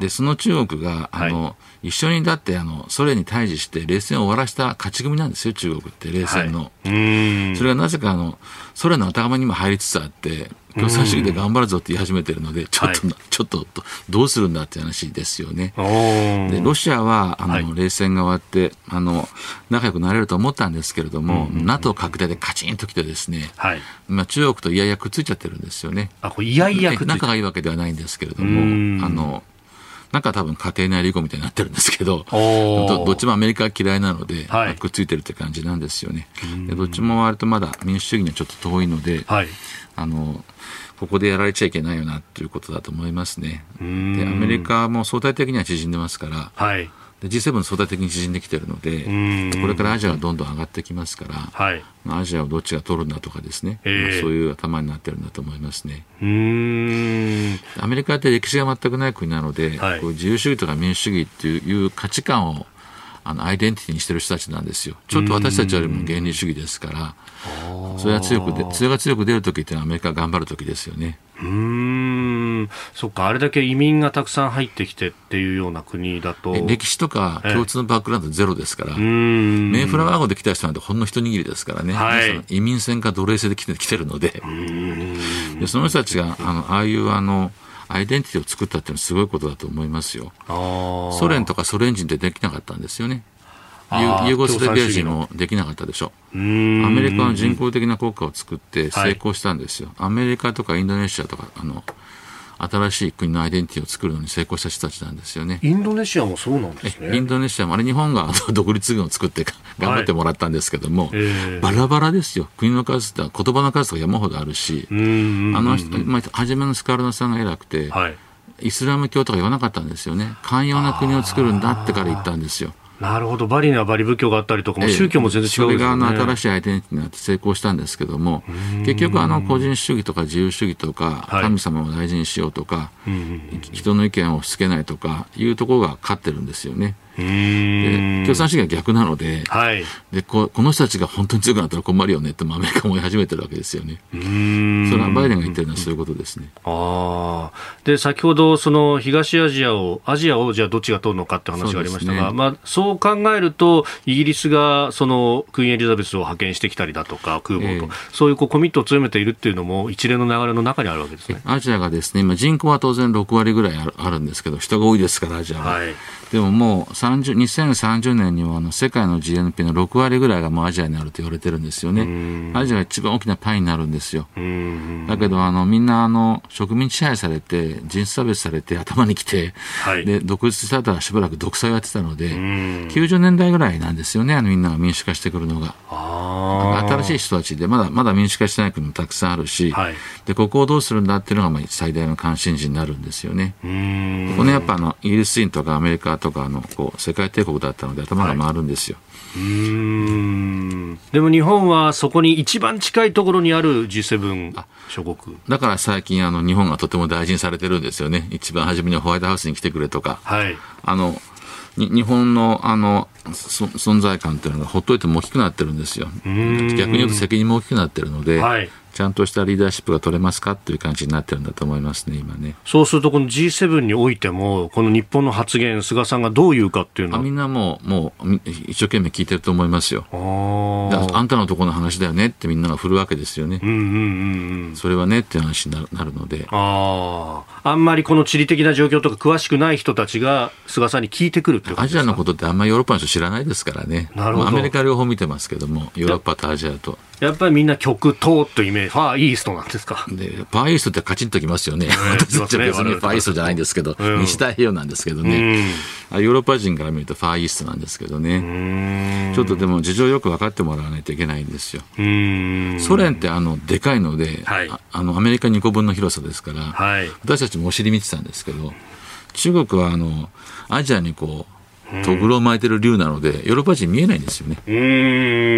で、その中国が、あの、はい、一緒にだってあのソ連に対峙して冷戦を終わらせた勝ち組なんですよ、中国って冷戦の。はい、それがなぜかあのソ連の頭にも入りつつあって、共産主義で頑張るぞって言い始めてるので、ちょっと、はい、ちょっとどうするんだって話ですよね。でロシアはあの、はい、冷戦が終わってあの仲良くなれると思ったんですけれども、うんうん、NATO 拡大でカチンときてですね、はい、まあ、中国といやいやくっついちゃってるんですよね。あこれいやいや仲がいいわけではないんですけれども、あのなんか多分家庭内離婚みたいになってるんですけど、どどっちもアメリカ嫌いなので、はい、くっついてるって感じなんですよね。でどっちも割とまだ民主主義にはちょっと遠いので、はい、あのここでやられちゃいけないよなということだと思いますね。でアメリカも相対的には縮んでますから、はい、で G7 相対的に縮んできてるので、これからアジアはどんどん上がってきますから、はい、アジアをどっちが取るんだとかですね、そういう頭になってるんだと思いますね。アメリカって歴史が全くない国なので、はい、こう自由主義とか民主主義っていう価値観をあのアイデンティティにしてる人たちなんですよ。ちょっと私たちよりも原理主義ですから、それが強くで、それが強く出るときっていうのはアメリカが頑張るときですよね。うん。そっか、あれだけ移民がたくさん入ってきてっていうような国だと。歴史とか共通のバックグラウンドゼロですから、メイフラワー号で来た人なんてほんの一握りですからね、はい、移民船か奴隷船で来て来てるので。で、その人たちがあのああいうあのアイデンティティを作ったっていうのはすごいことだと思いますよ。ソ連とかソ連人ってできなかったんですよね。ユーゴスラビア人もできなかったでしょ。アメリカの人工的な国家を作って成功したんですよ。はい、アメリカとかインドネシアとか、あの、新しい国のアイデンティティを作るのに成功した人たちなんですよね。インドネシアもそうなんですね。インドネシアも、あれ日本が独立軍を作って頑張ってもらったんですけども、はいえー、バラバラですよ。国の数って言葉の数とか山ほどあるし、あの人、まあ、初めのスカルノさんが偉くて、はい、イスラム教とか言わなかったんですよね。寛容な国を作るんだってから言ったんですよ。なるほど、バリにはバリ仏教があったりとかも、宗教も全然違う、ね、それがあの新しいアイデンティティになって成功したんですけども、結局、あの個人主義とか自由主義とか、神様を大事にしようとか、人の意見を押し付けないとかいうところが勝ってるんですよね。で共産主義は逆なので,、はい、でここの人たちが本当に強くなったら困るよねってアメリカも言い始めてるわけですよね。それはバイデンが言ってるのはそういうことですね。あで先ほどその東アジアをアジアをじゃあどっちが取るのかって話がありましたが、ね、まあ、そう考えるとイギリスがそのクイーンエリザベスを派遣してきたりだとか空母と、えー、そういうこうコミットを強めているっていうのも一連の流れの中にあるわけですね。アジアがですね今人口は当然6割ぐらいあるんですけど人が多いですからアジアは。はいでももう30 2030年にはあの世界の GNP の6割ぐらいがもうアジアにあると言われてるんですよね。アジアが一番大きなパイになるんですよ。だけどあのみんなあの植民地支配されて人種差別されて頭にきて、はい、で独立した後はしばらく独裁をやってたので90年代ぐらいなんですよねあのみんなが民主化してくるのが。新しい人たちで、まだまだ民主化してない国もたくさんあるし、はい、でここをどうするんだっていうのがまあ最大の関心事になるんですよね。このやっぱあのイギリス人とかアメリカとかのこう世界帝国だったので頭が回るんですよ。はい。うん。でも日本はそこに一番近いところにある G7 諸国。だから最近あの日本がとても大事にされてるんですよね。一番初めにホワイトハウスに来てくれとか、はい、あの日本のあの存在感というのがほっといても大きくなってるんですよ。逆に言うと責任も大きくなってるので、はい、ちゃんとしたリーダーシップが取れますか？という感じになってるんだと思いますね、今ね。そうすると、この G7 においても、この日本の発言、菅さんがどう言うかっていうのは？みんなもう、もう、一生懸命聞いてると思いますよ。ああんたのところの話だよねってみんなが振るわけですよね。うんうんうんうん、それはねっていう話になるので。ああんまりこの地理的な状況とか詳しくない人たちが菅さんに聞いてくるってことアジアのことってあんまりヨーロッパの人知らないですからね。なるほど。アメリカ両方見てますけども、ヨーロッパとアジアと。やっぱりみんな極東というイメージ、ファーイーストなんですか？で、ファーイーストってカチンときますよね。私たちは別にファーイーストじゃないんですけど、うん、西太平洋なんですけどね、ヨーロッパ人から見るとファーイーストなんですけどね。ちょっとでも事情よく分かってもらわないといけないんですよ。ソ連ってあの、でかいので、はい、あの、アメリカ2個分の広さですから、はい、私たちもお尻見てたんですけど、中国はあの、アジアにこう、とぐろを巻いてる竜なので、ヨーロッパ人見えないんですよね。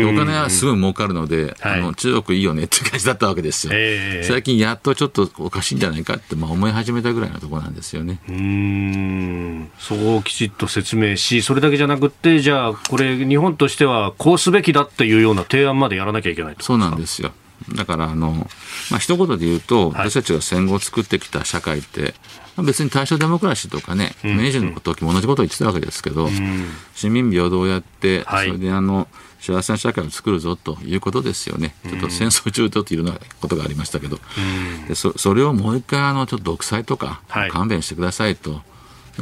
お金はすごい儲かるので、はい、あの中国いいよねって感じだったわけですよ。えー、最近やっとちょっとおかしいんじゃないかって、まあ、思い始めたぐらいのところなんですよね。うんそこをきちっと説明し、それだけじゃなくて、じゃあ、これ、日本としてはこうすべきだっていうような提案までやらなきゃいけないそうなんですよ。だからあの、まあ一言で言うと、私たちが戦後作ってきた社会って、別に大正デモクラシーとかね、明治の時も同じことを言ってたわけですけど、市民平等をやって、それであの、幸せな社会を作るぞということですよね、ちょっと戦争中というようなことがありましたけど、でそそれをもう一回あの、ちょっと独裁とか、勘弁してくださいと。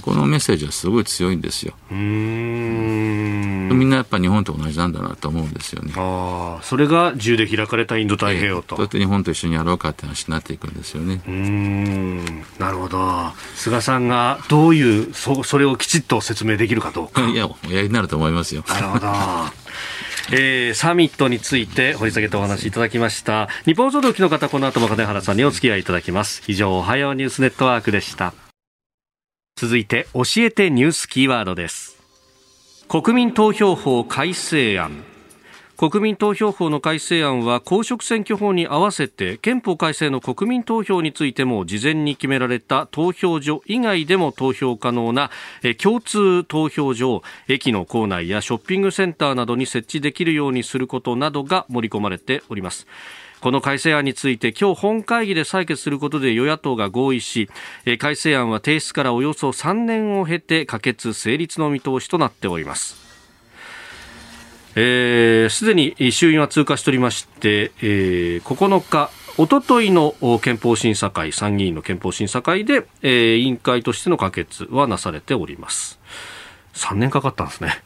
このメッセージはすごい強いんですよ。みんなやっぱ日本と同じなんだなと思うんですよね。ああ、それが自由で開かれたインド太平洋と。そうやって日本と一緒にやろうかって話になっていくんですよね。うん、なるほど。菅さんがどういうそそれをきちっと説明できるかどうか。いや、おやりになると思いますよ。なるほど。えー、サミットについて掘り下げてお話しいただきました日本総動機の方この後も金原さんにお付き合いいただきます以上おはようニュースネットワークでした続いて教えてニュースキーワードです。国民投票法改正案。国民投票法の改正案は公職選挙法に合わせて憲法改正の国民投票についても事前に決められた投票所以外でも投票可能な共通投票所を駅の構内やショッピングセンターなどに設置できるようにすることなどが盛り込まれております。この改正案について今日本会議で採決することで与野党が合意し改正案は提出からおよそ3年を経て可決成立の見通しとなっております。すで、えー、に衆院は通過しておりまして、えー、9日おとといの憲法審査会参議院の憲法審査会で、えー、委員会としての可決はなされております。3年かかったんですね。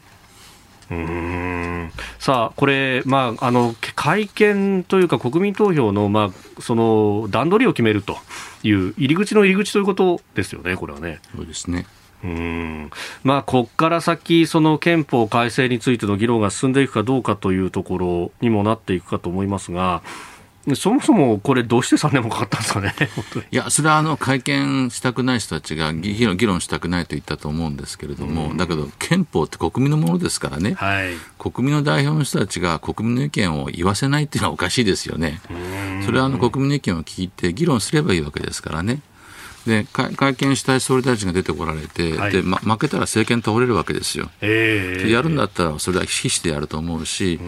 うんさあ、これ、まあ、あの会見というか、国民投票の,、まあ、その段取りを決めるという入り口の入り口ということですよね、これはね。そうですねうんまあ、ここから先、その憲法改正についての議論が進んでいくかどうかというところにもなっていくかと思いますが、そもそもこれ、どうして3年もかかったんですかね、いや、それはあの会見したくない人たちが議論議論したくないと言ったと思うんですけれども、うん、だけど、憲法って国民のものですからね、はい、国民の代表の人たちが国民の意見を言わせないっていうのはおかしいですよね。それはあの国民の意見を聞いて議論すればいいわけですからね。で会見したい総理大臣が出てこられて、はい、でま、負けたら政権倒れるわけですよ、えー、やるんだったらそれは必死でやると思うし、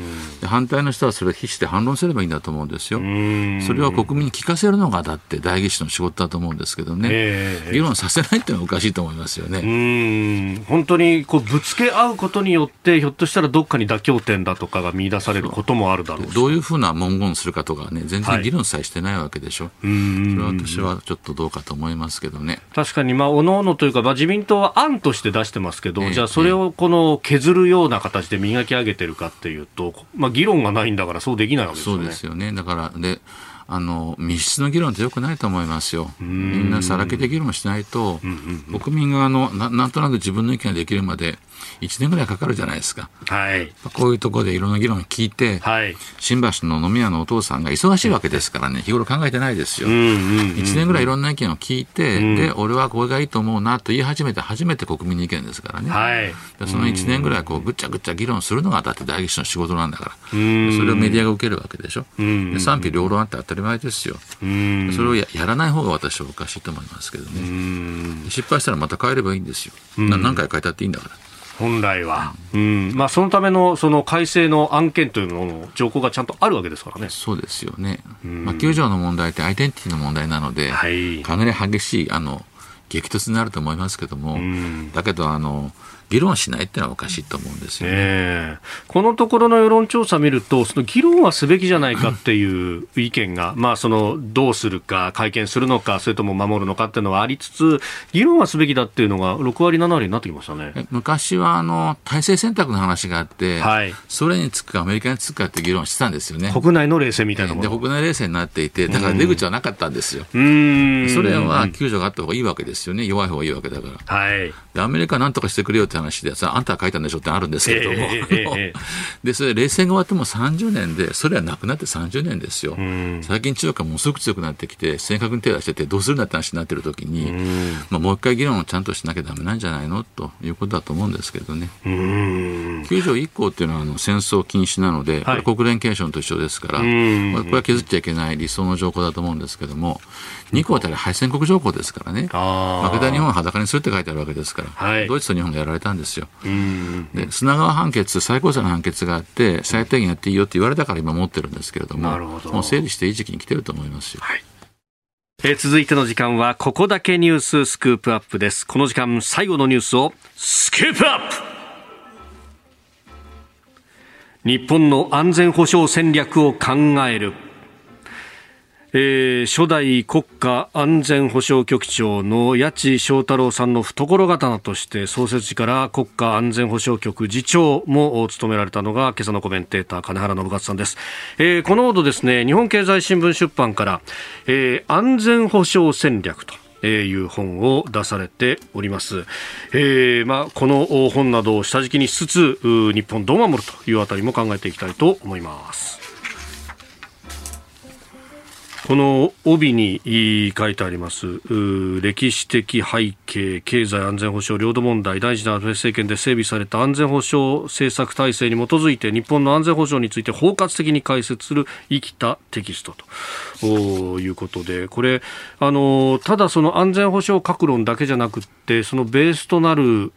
うん、反対の人はそれは必死で反論すればいいんだと思うんですよ、それは国民に聞かせるのがだって代議士の仕事だと思うんですけどね、えー、議論させないっていうのはおかしいと思いますよね。本当にこうぶつけ合うことによって、ひょっとしたらどっかに妥協点だとかが見出されることもあるだろうどういうふうな文言するかとかね、全然議論さえしてないわけでしょ、はい、それは私はちょっとどうかと思いますますけどね。確かに、まあ、おのおのというか、まあ、自民党は案として出してますけど、えー、じゃあ、それをこの削るような形で磨き上げてるかっていうと、まあ、議論がないんだから、そうできないわけですよね。そうですよね。だから、で、あの密室の議論ってよくないと思いますよ。みんなさらけて議論しないと、国民があのななんとなく自分の意見ができるまで1年ぐらいかかるじゃないですか。はい。こういうところでいろんな議論を聞いて、はい、新橋の飲み屋のお父さんが忙しいわけですからね、日頃考えてないですよ。うんうんうんうん、1年ぐらいいろんな意見を聞いて、うん、で、俺はこれがいいと思うなと言い始めて初めて国民の意見ですからね。はい、その1年ぐらいこうぐっちゃぐっちゃ議論するのがだって代議士の仕事なんだから。それをメディアが受けるわけでしょ。で賛否両論あって当たり前ですよ。それをやらない方が私はおかしいと思いますけどね。失敗したらまた変えればいいんですよ。何回変えたっていいんだから。本来は、うん。まあ、そのためのその改正の案件というのの条項がちゃんとあるわけですからね。そうですよね、まあ、9条の問題ってアイデンティティの問題なので、はい、かなり激しいあの激突になると思いますけども、だけどあの議論しないっていうのはおかしいと思うんですよね、え。ー、このところの世論調査を見ると、その議論はすべきじゃないかっていう意見が、まあ、そのどうするか、会見するのか、それとも守るのかっていうのはありつつ、議論はすべきだっていうのが6割、7割になってきましたね。昔はあの体制選択の話があって、はい、ソ連につくか、アメリカにつくかって議論してたんですよね。国内の冷戦みたいなもの。で国内冷戦になっていて、だから出口はなかったんですよ。うん。ソ連は救助があった方がいいわけですよね、弱い方がいいわけだから。はい、でアメリカはなんとかしてくれよって話でさ、あんた書いたんでしょってあるんですけれども、えー、でそれ冷戦が終わっても30年でそれはなくなって30年ですよ、最近中国がものすごく強くなってきて正確に手出しててどうするんだって話になってる時に、まあ、もう一回議論をちゃんとしなきゃだめなんじゃないの？ということだと思うんですけどね。9条1項っていうのはあの戦争禁止なので、はい、国連憲章と一緒ですから、これは削っちゃいけない理想の条項だと思うんですけども2項は敗戦国条項ですからね。負けた日本は裸にするって書いてあるわけですから、はい、ドイツと日本がやられたんですよ。で砂川判決最高裁の判決があって最低限やっていいよって言われたから今持ってるんですけれどももう整理していい時期に来てると思いますよ。はい。えー、続いての時間はここだけニューススクープアップです。この時間最後のニュースをスクープアップ。日本の安全保障戦略を考えるえー、初代国家安全保障局長の八千翔太郎さんの懐刀として創設時から国家安全保障局次長も務められたのが今朝のコメンテーター金原信勝さんです、えー、このほどですね日本経済新聞出版から、えー、安全保障戦略という本を出されております。えー、まあ、この本などを下敷きにしつつ、日本どう守るというあたりも考えていきたいと思います。この帯に書いてあります。歴史的背景経済安全保障領土問題大事な安倍政権で整備された安全保障政策体制に基づいて日本の安全保障について包括的に解説する生きたテキストと。いうことで。これあのただその安全保障各論だけじゃなくてそのベースとなる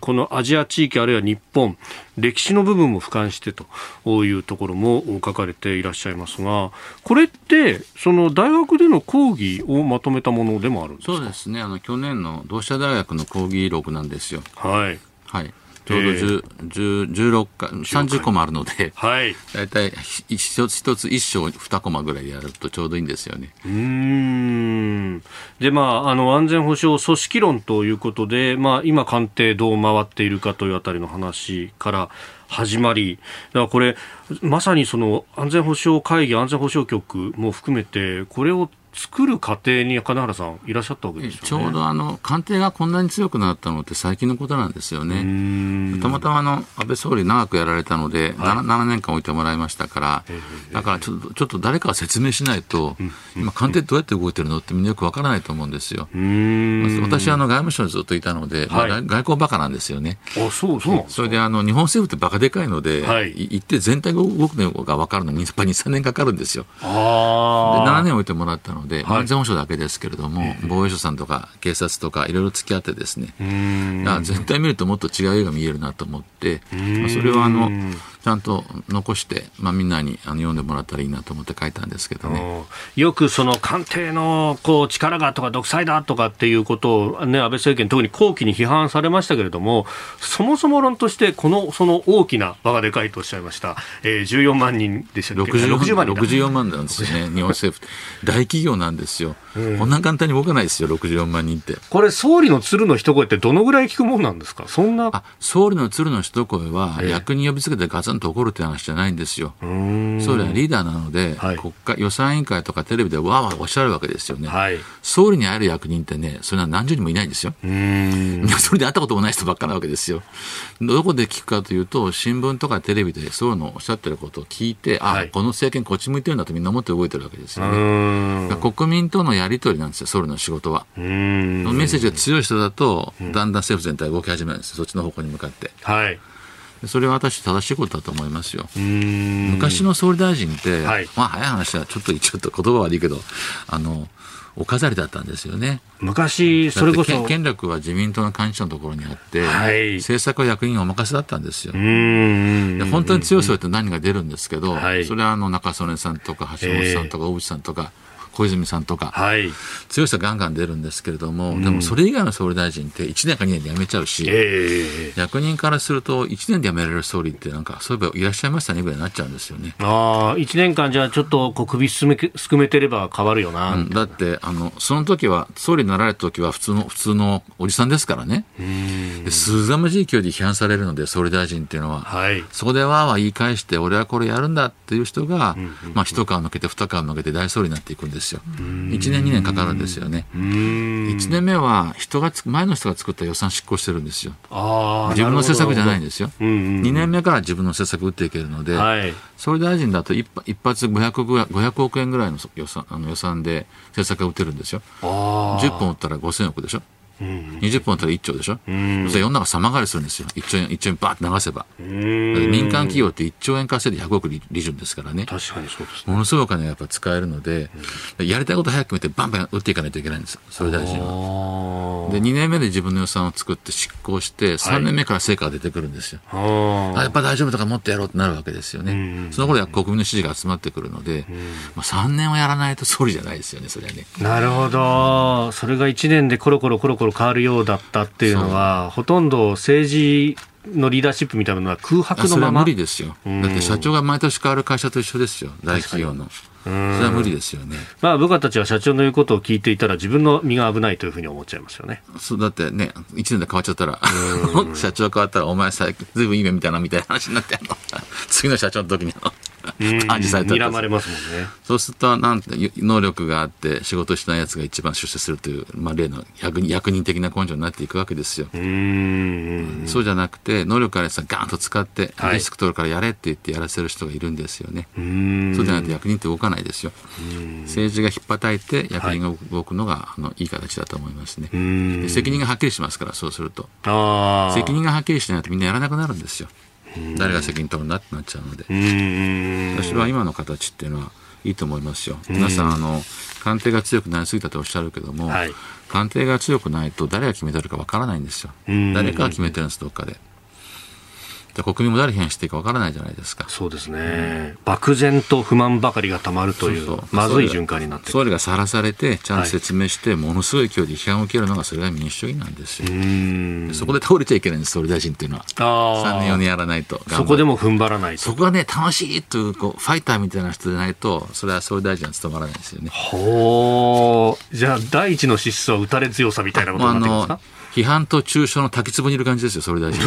このアジア地域あるいは日本歴史の部分も俯瞰してというところも書かれていらっしゃいますがこれってその大学での講義をまとめたものでもあるんですそうですねあの去年の同志社大学の講義録なんですよ。はい、はいちょうど10、えー、16か、30コマあるので、はい。大体、一つ一つ一章二コマぐらいやるとちょうどいいんですよね。うん。で、まあ、あの、安全保障組織論ということで、まあ、今官邸どう回っているかというあたりの話から始まり、だからこれ、まさにその安全保障会議、安全保障局も含めて、これを作る過程に金原さんいらっしゃったわけですよ、ね、ちょうどあの官邸がこんなに強くなったのって最近のことなんですよね。たまたまあの安倍総理長くやられたので、はい、7, 7年間置いてもらいましたから、だからちょっとちょっと誰かが説明しないと、今官邸どうやって動いてるのってみんなよくわからないと思うんですよ。私はあの外務省にずっといたので、はい、まあ、外交バカなんですよね。あそうそうそれであの日本政府ってバカでかいので、はい、行って全体が動くのが分かるのにやっぱり2、3年かかるんですよ。で7年置いてもらったので、はい、安全保障だけですけれども、防衛省さんとか警察とかいろいろ付き合ってですね、全体見るともっと違う絵が見えるなと思って、まあ、それはあのちゃんと残して、まあ、みんなにあの読んでもらったらいいなと思って書いたんですけどね。よくその官邸のこう力がとか独裁だとかっていうことを、ね、安倍政権、特に後期に批判されましたけれども、そもそも論として、このその大きな場がでかいとおっしゃいました、えー、14万人でしたっけ、60万人64万なんですよね、日本政府、大企業なんですよ。うん、こんな簡単に動かないですよ、64万人って。これ、総理の鶴の一声ってどのぐらい聞くもんなんですか？そんな。あ、総理の鶴の一声は、役に呼びつけてガツンと怒るって話じゃないんですよ。総理はリーダーなので、はい、国会予算委員会とかテレビでわーわーおっしゃるわけですよね。はい、総理に会える役人ってね、それは何十人もいないんですよ。それで会ったこともない人ばっかなわけですよ。どこで聞くかというと、新聞とかテレビで総理のおっしゃってることを聞いて、あ、はい、この政権こっち向いてるんだとみんな思って動いてるわけですよね。国民とのやり取りなんですよ、総理の仕事は。メッセージが強い人だと、だんだん政府全体動き始めるんですそっちの方向に向かって。はい。それは私、正しいことだと思いますよ。昔の総理大臣って、はい、まあ早い話はちょっとちょっと言葉悪いけど、あの、お飾りだったんですよね。昔、それこそ。権力は自民党の幹事長のところにあって、はい、政策は役員お任せだったんですよ。本当に強そうって何が出るんですけど、はい、それはあの中曽根さんとか橋本さんとか小渕さんとか、小泉さんとか、はい、強さガンガン出るんですけれども、うん、でもそれ以外の総理大臣って1年か2年で辞めちゃうし、えー、役人からすると1年で辞められる総理ってなんかそういえばいらっしゃいましたねぐらいになっちゃうんですよね。ああ、1年間じゃあちょっとこう首すめすくめてれば変わるよな、うん、だってあのその時は総理になられた時は普通の普通のおじさんですからね。すざまじい勢いで批判されるので総理大臣っていうのは、はい、そこでわーわー言い返して俺はこれやるんだっていう人が、うんうんうん、まあ一皮向けて二皮向けて大総理になっていくんですよ。1年、2年かかるんですよね。1年目は人が前の人が作った予算執行してるんですよ。自分の政策じゃないんですよ。2年目から自分の政策打っていけるので、はい、総理大臣だと一発 500, 億500億円ぐらいの予算あの予算で政策が打てるんですよ。10本打ったら5000億でしょ。20本だったら1兆でしょ、うん、そ世の中様変わりするんですよ、1兆円、1兆円ばーって流せば、民間企業って1兆円稼いで100億利潤ですからね、確かにそうです、ね、ものすごいお金がやっぱ使えるので、うん、やりたいこと早く決めて、バンバン打っていかないといけないんです、それ大臣は。で、2年目で自分の予算を作って執行して、3年目から成果が出てくるんですよ。はい、あやっぱ大丈夫とかもっとやろうってなるわけですよね。うん、その頃は国民の支持が集まってくるので、まあ、3年はやらないと総理じゃないですよね、それはね。なるほど、それが1年でコロコロコロコロ変わるようだったっていうのは、ほとんど政治のリーダーシップみたいなのは空白のまま無理ですよ。だって社長が毎年変わる会社と一緒ですよ、大企業の。それは無理ですよね。まあ部下たちは社長の言うことを聞いていたら自分の身が危ないというふうに思っちゃいますよね。そうだってね、1年で変わっちゃったら、社長変わったらお前さ、ずいぶんいい目みたいなみたいな話になって 次の社長の時に感じされた睨まれますもんね。そうすると、なんて、能力があって仕事しないやつが一番出世するという、まあ例の役役人的な根性になっていくわけですよ。うそうじゃなくて、能力あるやつはガーンと使って、リスク取るからやれって言ってやらせる人がいるんですよね。そうじゃないと役人って動かないですよ。政治が引っ叩いて役人が動くのが、はい、あのいい形だと思いますね。責任がはっきりしますから、そうすると。責任がはっきりしないとみんなやらなくなるんですよ。誰が責任取るんだってなっちゃうので、私は今の形っていうのはいいと思いますよ。皆さん、あの、官邸が強くなりすぎたとおっしゃるけども、はい、官邸が強くないと誰が決めてるかわからないんですよ。誰かが決めてるんです、どっかで。国民も誰批判していいかわからないじゃないですか。そうですね。漠然と不満ばかりがたまるというまずい循環になって総理がさらされて、ちゃんと説明して、ものすごい勢いで批判を受けるのが、それが民主主義なんですよ。そこで倒れちゃいけないんです、総理大臣っていうのは。3年4年やらないと。そこでも踏ん張らないと。そこがね、楽しいという、こう、ファイターみたいな人でないと、それは総理大臣は務まらないですよね。ほう。じゃあ、第一の資質は打たれ強さみたいなことになってますか、批判と中傷の滝壺にいる感じですよ、総理大臣。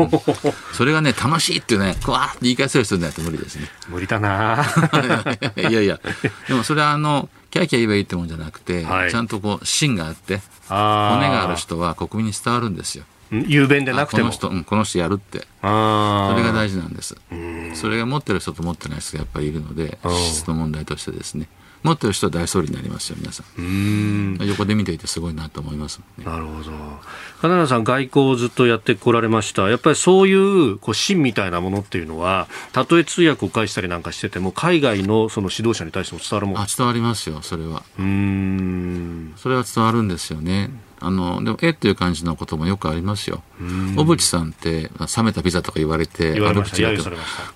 それがね、楽しいっていうね、こわーって言い返せる人にないと無理ですね。無理だな。いやいや、でもそれはあの、キャーキャー言えばいいってもんじゃなくて、はい、ちゃんとこう、芯があって、骨がある人は国民に伝わるんですよ。雄弁でなくても。この人、うん、この人やるって。それが大事なんです。それが持ってる人と持ってない人がやっぱりいるので資質の問題としてですね持ってる人は大総理になりますよ、皆さん。ん横で見ていてすごいなと思います、ね、なるほど。金田さん、外交をずっとやってこられました。やっぱりそういうこう芯みたいなものっていうのは、たとえ通訳を介したりなんかしてても、海外のその指導者に対しても伝わるもんあ伝わりますよ、それは。うんそれは伝わるんですよね。あのでもえっていう感じのこともよくありますよ。小渕さんって冷めたピザとか言われて悪口が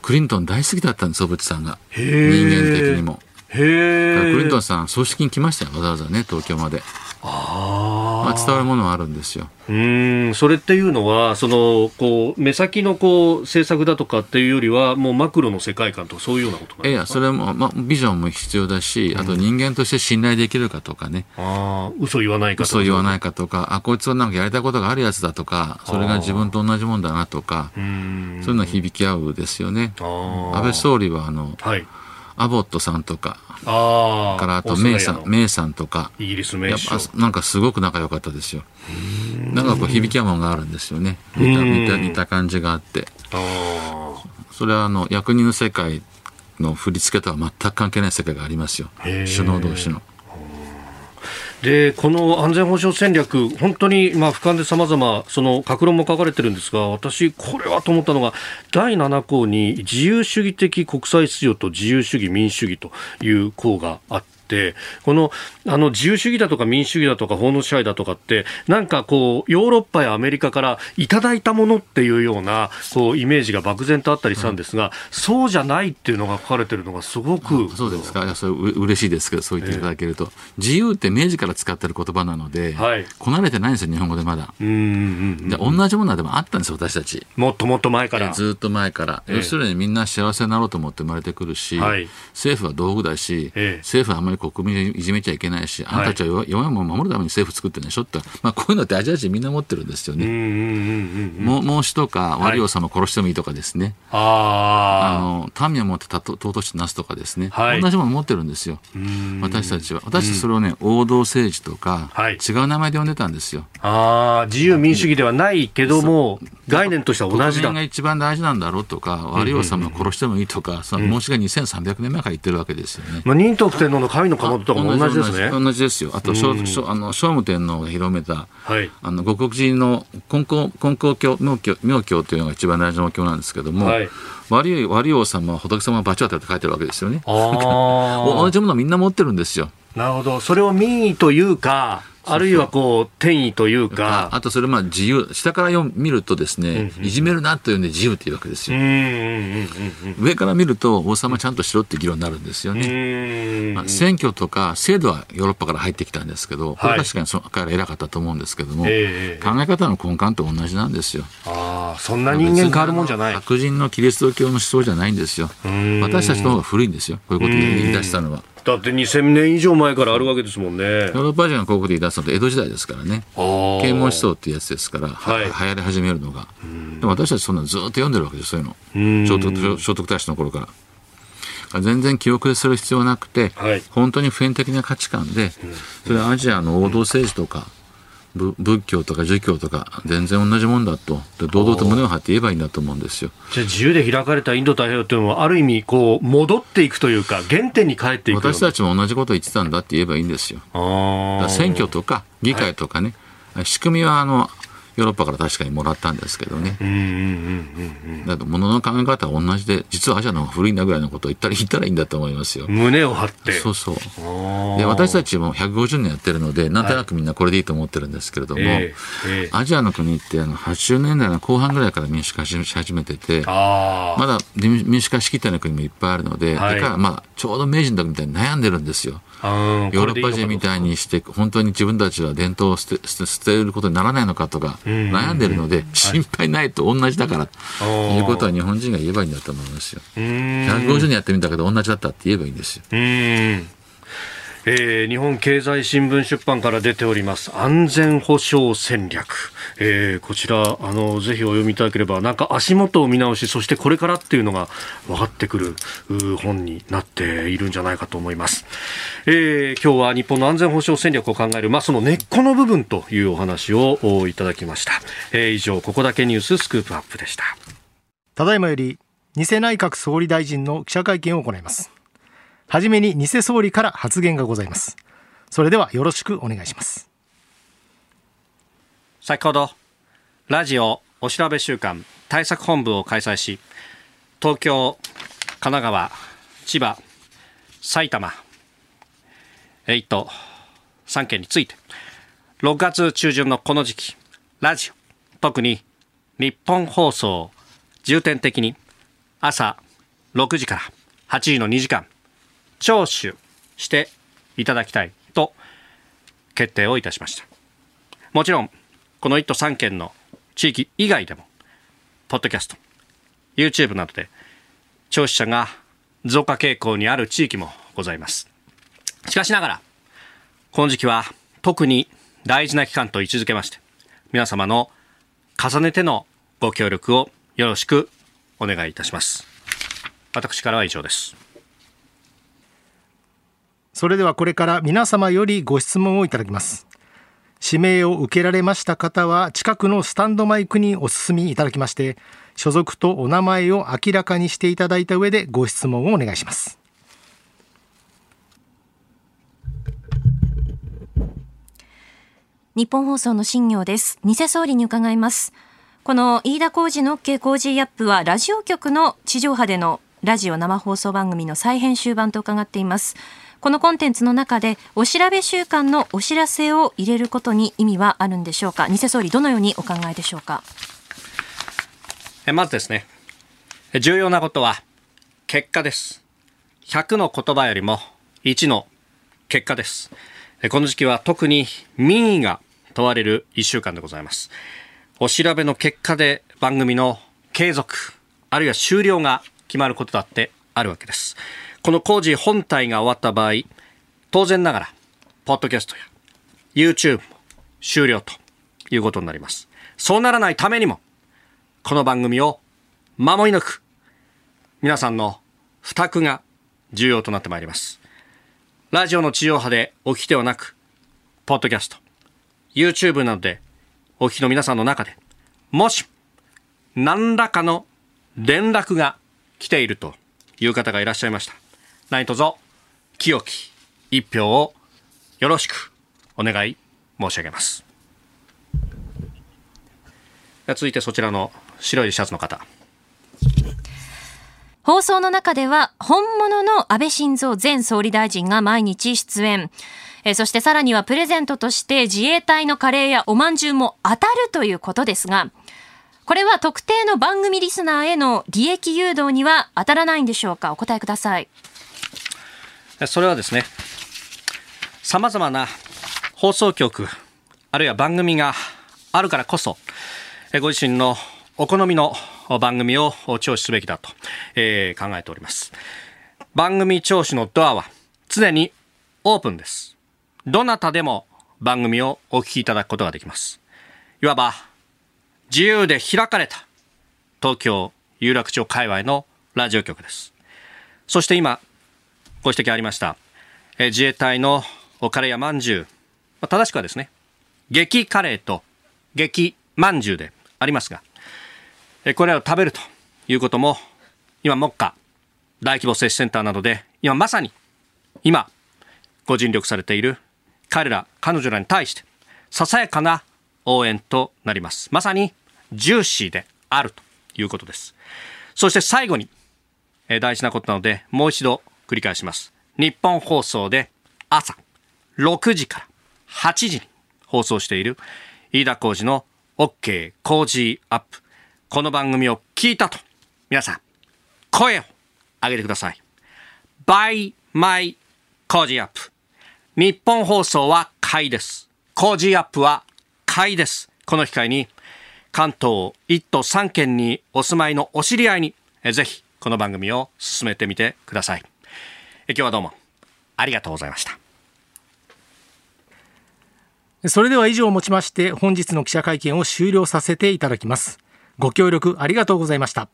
クリントン大好きだったんです小渕さんが人間的にも。へえ。クリントンさん、葬式に来ましたよ、わざわざね、東京まで。ああ。まあ、伝わるものはあるんですよ。うんそれっていうのはそのこう目先のこう政策だとかっていうよりはもうマクロの世界観とかそういうようなことなんですか？いやそれも、まあ、ビジョンも必要だしあと人間として信頼できるかとかね、うん、あ嘘言わないかとか嘘言わないかとかあこいつはなんかやりたいことがあるやつだとかそれが自分と同じもんだなとかそういうの響き合うですよね。安倍総理はあの、はいアボットさんとか、あからあとメイさん、メイさんとか、イギリス名なんかすごく仲良かったですよ。なんかこう響きものがあるんですよね。似た似た似た感じがあって。それはあの役人の世界の振り付けとは全く関係ない世界がありますよ。首脳同士の。でこの安全保障戦略、本当にまあ俯瞰でさまざま、その格論も書かれてるんですが、私、これはと思ったのが、第7項に自由主義的国際秩序と自由主義民主主義という項があって、このあの自由主義だとか民主主義だとか法の支配だとかってなんかこうヨーロッパやアメリカからいただいたものっていうようなこうイメージが漠然とあったりしたんですが、うん、そうじゃないっていうのが書かれてるのがすごくそうですか。いやそれう嬉しいですけどそう言っていただけると、えー、自由って明治から使ってる言葉なので、はい、こなれてないんですよ日本語でまだ。うんうんうんで同じものはでもあったんですよ私たち。もっともっと前から。ずっと前から、えー、要するにみんな幸せになろうと思って生まれてくるし、はい、政府は道具だし、えー、政府はあんまり国民いじめちゃいけないし、あんたたちは弱いものを守るために政府作ってるんでしょって、まあ、こういうのってアジア人みんな持ってるんですよね。孟子とか悪い王様殺してもいいとかですね、はい、あの民を持って尊しとなすとかですね、はい、同じもの持ってるんですよ、私たちは。私たちそれをね、王道政治とか、違う名前で呼んでたんですよ。あ自由民主主義ではないけども、概念としては同じだ。が一番大事なんだろうとか、悪い王様を殺してもいいとか、その孟子が2300年前から言ってるわけですよね。まあ、仁徳天皇の神のかまどとかも同じですね。同じですよ。あと、うん、あの聖武天皇が広めた、はい、あの五国人の根高根高教明教明教というのが一番大事なお経なんですけども、はい、悪い悪い王様は仏様は罰当たると書いてるわけですよね。同じものみんな持ってるんですよ。なるほど。それを民意というか、あるいはこう、転移というか。あとそれまあ自由、下から読見るとですね、いじめるなというんで自由っていうわけですよ。上から見ると王様ちゃんとしろって議論になるんですよね。まあ、選挙とか制度はヨーロッパから入ってきたんですけど、これ確かにそのから偉かったと思うんですけども、考え方の根幹と同じなんですよ。ああ、そんな人間変わるもんじゃない。白人のキリスト教の思想じゃないんですよ。私たちの方が古いんですよ。こういうことを言い出したのは。だって2000年以上前からあるわけですもんね。ヨーロッパ人がこういうこと言い出すのって江戸時代ですからね。啓蒙思想っていうやつですから、はい、流行り始めるのが。でも私たちそんなずっと読んでるわけです、そういうの。聖徳聖徳太子の頃から。全然記憶する必要なくて、はい、本当に普遍的な価値観で、それはアジアの王道政治とか、仏教とか儒教とか全然同じもんだと。堂々と胸を張って言えばいいんだと思うんですよ。じゃあ自由で開かれたインド太平洋というのはある意味こう戻っていくというか原点に帰っていく私たちも同じことを言ってたんだって言えばいいんですよ。選挙とか議会とかね、はい、仕組みはあのヨーロッパから確かにもらったんですけどね。だと物の考え方は同じで、実はアジアの方が古いんだぐらいのことを言ったら言ったらいいんだと思いますよ。胸を張って。そうそう。で、私たちも150年やってるので、なんとなくみんなこれでいいと思ってるんですけれども、はいえーえー、アジアの国ってあの80年代の後半ぐらいから民主化し始めてて、まだ民主化しきったような国もいっぱいあるので、はい、だからまあ、ちょうど明治の時みたいに悩んでるんですよ。ヨーロッパ人みたいにして、本当に自分たちは伝統を捨て捨てることにならないのかとか、悩んでるので、心配ないと同じだからということは日本人が言えばいいんだと思いますよ。150年やってみたけど同じだったって言えばいいんですよ。えー、日本経済新聞出版から出ております。安全保障戦略、えー、こちらあのぜひお読みいただければなんか足元を見直しそしてこれからっていうのが分かってくる本になっているんじゃないかと思います、えー、今日は日本の安全保障戦略を考える、まあ、その根っこの部分というお話をいただきました、えー、以上ここだけニューススクープアップでした。ただいまより偽内閣総理大臣の記者会見を行います。はじめに偽総理から発言がございます。それではよろしくお願いします。先ほど、ラジオお調べ週間対策本部を開催し、東京、神奈川、千葉、埼玉、1都3県について、6月中旬のこの時期、ラジオ、特に日本放送、重点的に朝6時から8時の2時間、聴取していただきたいと決定をいたしました。もちろんこの1都3県の地域以外でもポッドキャスト YouTube などで聴取者が増加傾向にある地域もございます。しかしながらこの時期は特に大事な期間と位置づけまして皆様の重ねてのご協力をよろしくお願いいたします。私からは以上です。それではこれから皆様よりご質問をいただきます。指名を受けられました方は近くのスタンドマイクにお進みいただきまして所属とお名前を明らかにしていただいた上でご質問をお願いします。日本放送の新業です。偽総理に伺います。この飯田浩二の OK 工事アップはラジオ局の地上波でのラジオ生放送番組の再編集版と伺っています。このコンテンツの中でお調べ週間のお知らせを入れることに意味はあるんでしょうか？偽総理どのようにお考えでしょうか？まずですね。重要なことは結果です。100の言葉よりも1の結果です。この時期は特に民意が問われる1週間でございます。お調べの結果で番組の継続あるいは終了が決まることだってあるわけです。この工事本体が終わった場合、当然ながら、ポッドキャストや YouTube も終了ということになります。そうならないためにも、この番組を守り抜く、皆さんの負託が重要となってまいります。ラジオの地上波でお聞きではなく、ポッドキャスト、YouTube などでお聞きの皆さんの中で、もし、何らかの連絡が来ているという方がいらっしゃいました。何卒清き一票をよろしくお願い申し上げます。続いてそちらの白いシャツの方。放送の中では本物の安倍晋三前総理大臣が毎日出演。えそしてさらにはプレゼントとして自衛隊のカレーやおまんじゅうも当たるということですがこれは特定の番組リスナーへの利益誘導には当たらないんでしょうか？お答えください。それはですね、様々な放送局、あるいは番組があるからこそ、ご自身のお好みの番組を聴取すべきだと、え、考えております。番組聴取のドアは常にオープンです。どなたでも番組をお聞きいただくことができます。いわば自由で開かれた東京有楽町界隈のラジオ局です。そして今、ご指摘ありました、え自衛隊のカレーやまんじゅう、まあ、正しくはですね、激カレーと激まんじゅうでありますが、えこれらを食べるということも、今、目下、大規模接種センターなどで、今まさに、今、ご尽力されている彼ら、彼女らに対して、ささやかな応援となります。まさに、ジューシーであるということです。そして最後に、え大事なことなので、もう一度繰り返します。日本放送で朝6時から8時に放送している飯田浩二の OK 工事アップ。この番組を聞いたと皆さん声を上げてください。by my 工事アップ。日本放送は買いです。工事アップは買いです。この機会に関東1都3県にお住まいのお知り合いにぜひこの番組を進めてみてください。今日はどうも。ありがとうございました。それでは以上をもちまして本日の記者会見を終了させていただきます。ご協力ありがとうございました。